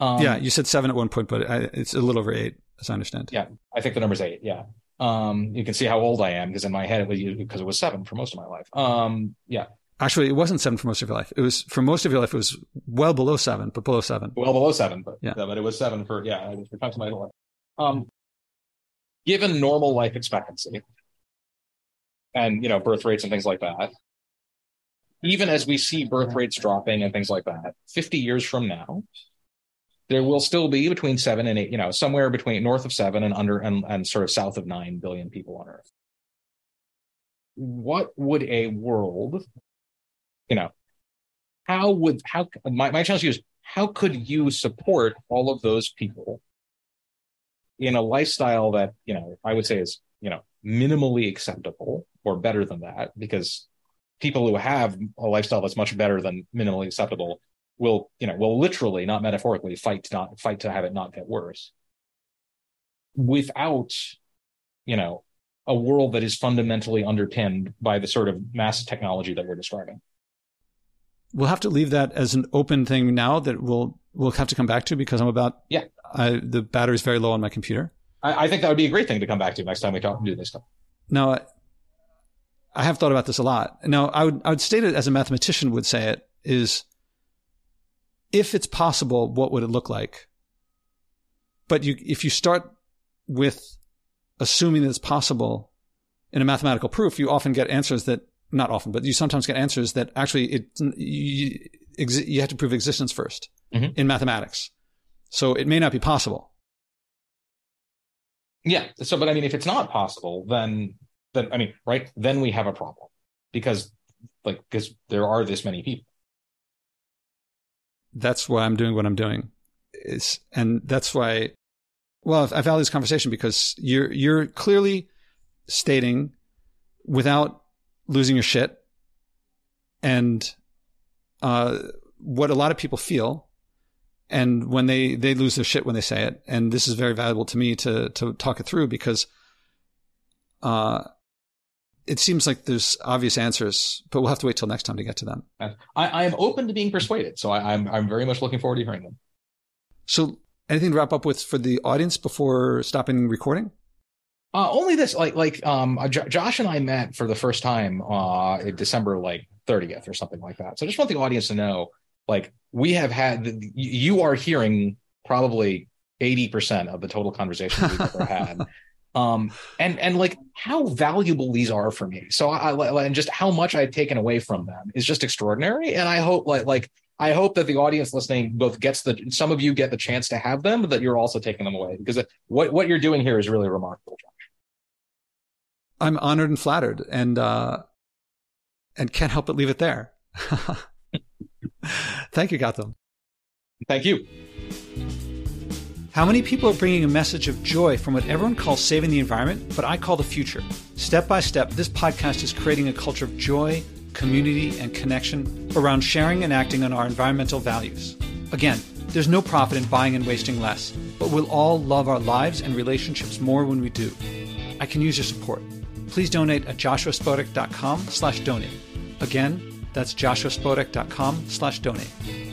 Um, yeah, you said seven at one point, but it's a little over eight, as I understand. Yeah, I think the number's eight. Yeah. Um, you can see how old I am because in my head it was because it was seven for most of my life. Um, yeah. Actually, it wasn't seven for most of your life. It was for most of your life. It was well below seven, but below seven. Well below seven, but yeah, but it was seven for yeah. It was for times my life. Um, given normal life expectancy, and you know birth rates and things like that, even as we see birth rates dropping and things like that, fifty years from now, there will still be between seven and eight, you know, somewhere between north of seven and under and, and sort of south of nine billion people on Earth. What would a world, you know, how would how my, my challenge to you is how could you support all of those people in a lifestyle that, you know, I would say is, you know, minimally acceptable or better than that, because people who have a lifestyle that's much better than minimally acceptable will you know will literally not metaphorically fight to not fight to have it not get worse. Without you know a world that is fundamentally underpinned by the sort of massive technology that we're describing. We'll have to leave that as an open thing now that we'll we'll have to come back to because i'm about yeah. I, the battery's very low on my computer. I, I, think that would be a great thing to come back to next time we talk and do this stuff. Now i have thought about this a lot now i would i would state it as a mathematician would say it is if it's possible, what would it look like? But you, if you start with assuming that it's possible in a mathematical proof, you often get answers that not often, but you sometimes get answers that actually it you, you have to prove existence 1st mm-hmm. in mathematics. So it may not be possible. Yeah. So, but I mean, if it's not possible, then then I mean, right? Then we have a problem because like because there are this many people that's why I'm doing what I'm doing. Is and that's why. Well, I value this conversation because you're you're clearly stating without losing your shit and uh, what a lot of people feel and when they they lose their shit when they say it and this is very valuable to me to to talk it through because uh it seems like there's obvious answers, but we'll have to wait till next time to get to them. I, I am open to being persuaded, so I, am I'm, I'm very much looking forward to hearing them. So, anything to wrap up with for the audience before stopping recording? Uh, only this, like like um, uh, J- Josh and I met for the first time uh, in December like 30th or something like that. So I just want the audience to know, like we have had, you are hearing probably 80% of the total conversation we've ever had. [LAUGHS] um and and like how valuable these are for me. So i, I and just how much i've taken away from them is just extraordinary. And i hope like like i hope that the audience listening both gets the some of you get the chance to have them but that you're also taking them away because what what you're doing here is really remarkable. Josh i'm honored and flattered and uh and can't help but leave it there. [LAUGHS] Thank you Gautam. Thank you how many people are bringing a message of joy from what everyone calls saving the environment, but I call the future? Step by step, this podcast is creating a culture of joy, community, and connection around sharing and acting on our environmental values. Again, there's no profit in buying and wasting less, but we'll all love our lives and relationships more when we do. I can use your support. Please donate at joshuaspodek.com slash donate. Again, that's joshuaspodek.com slash donate.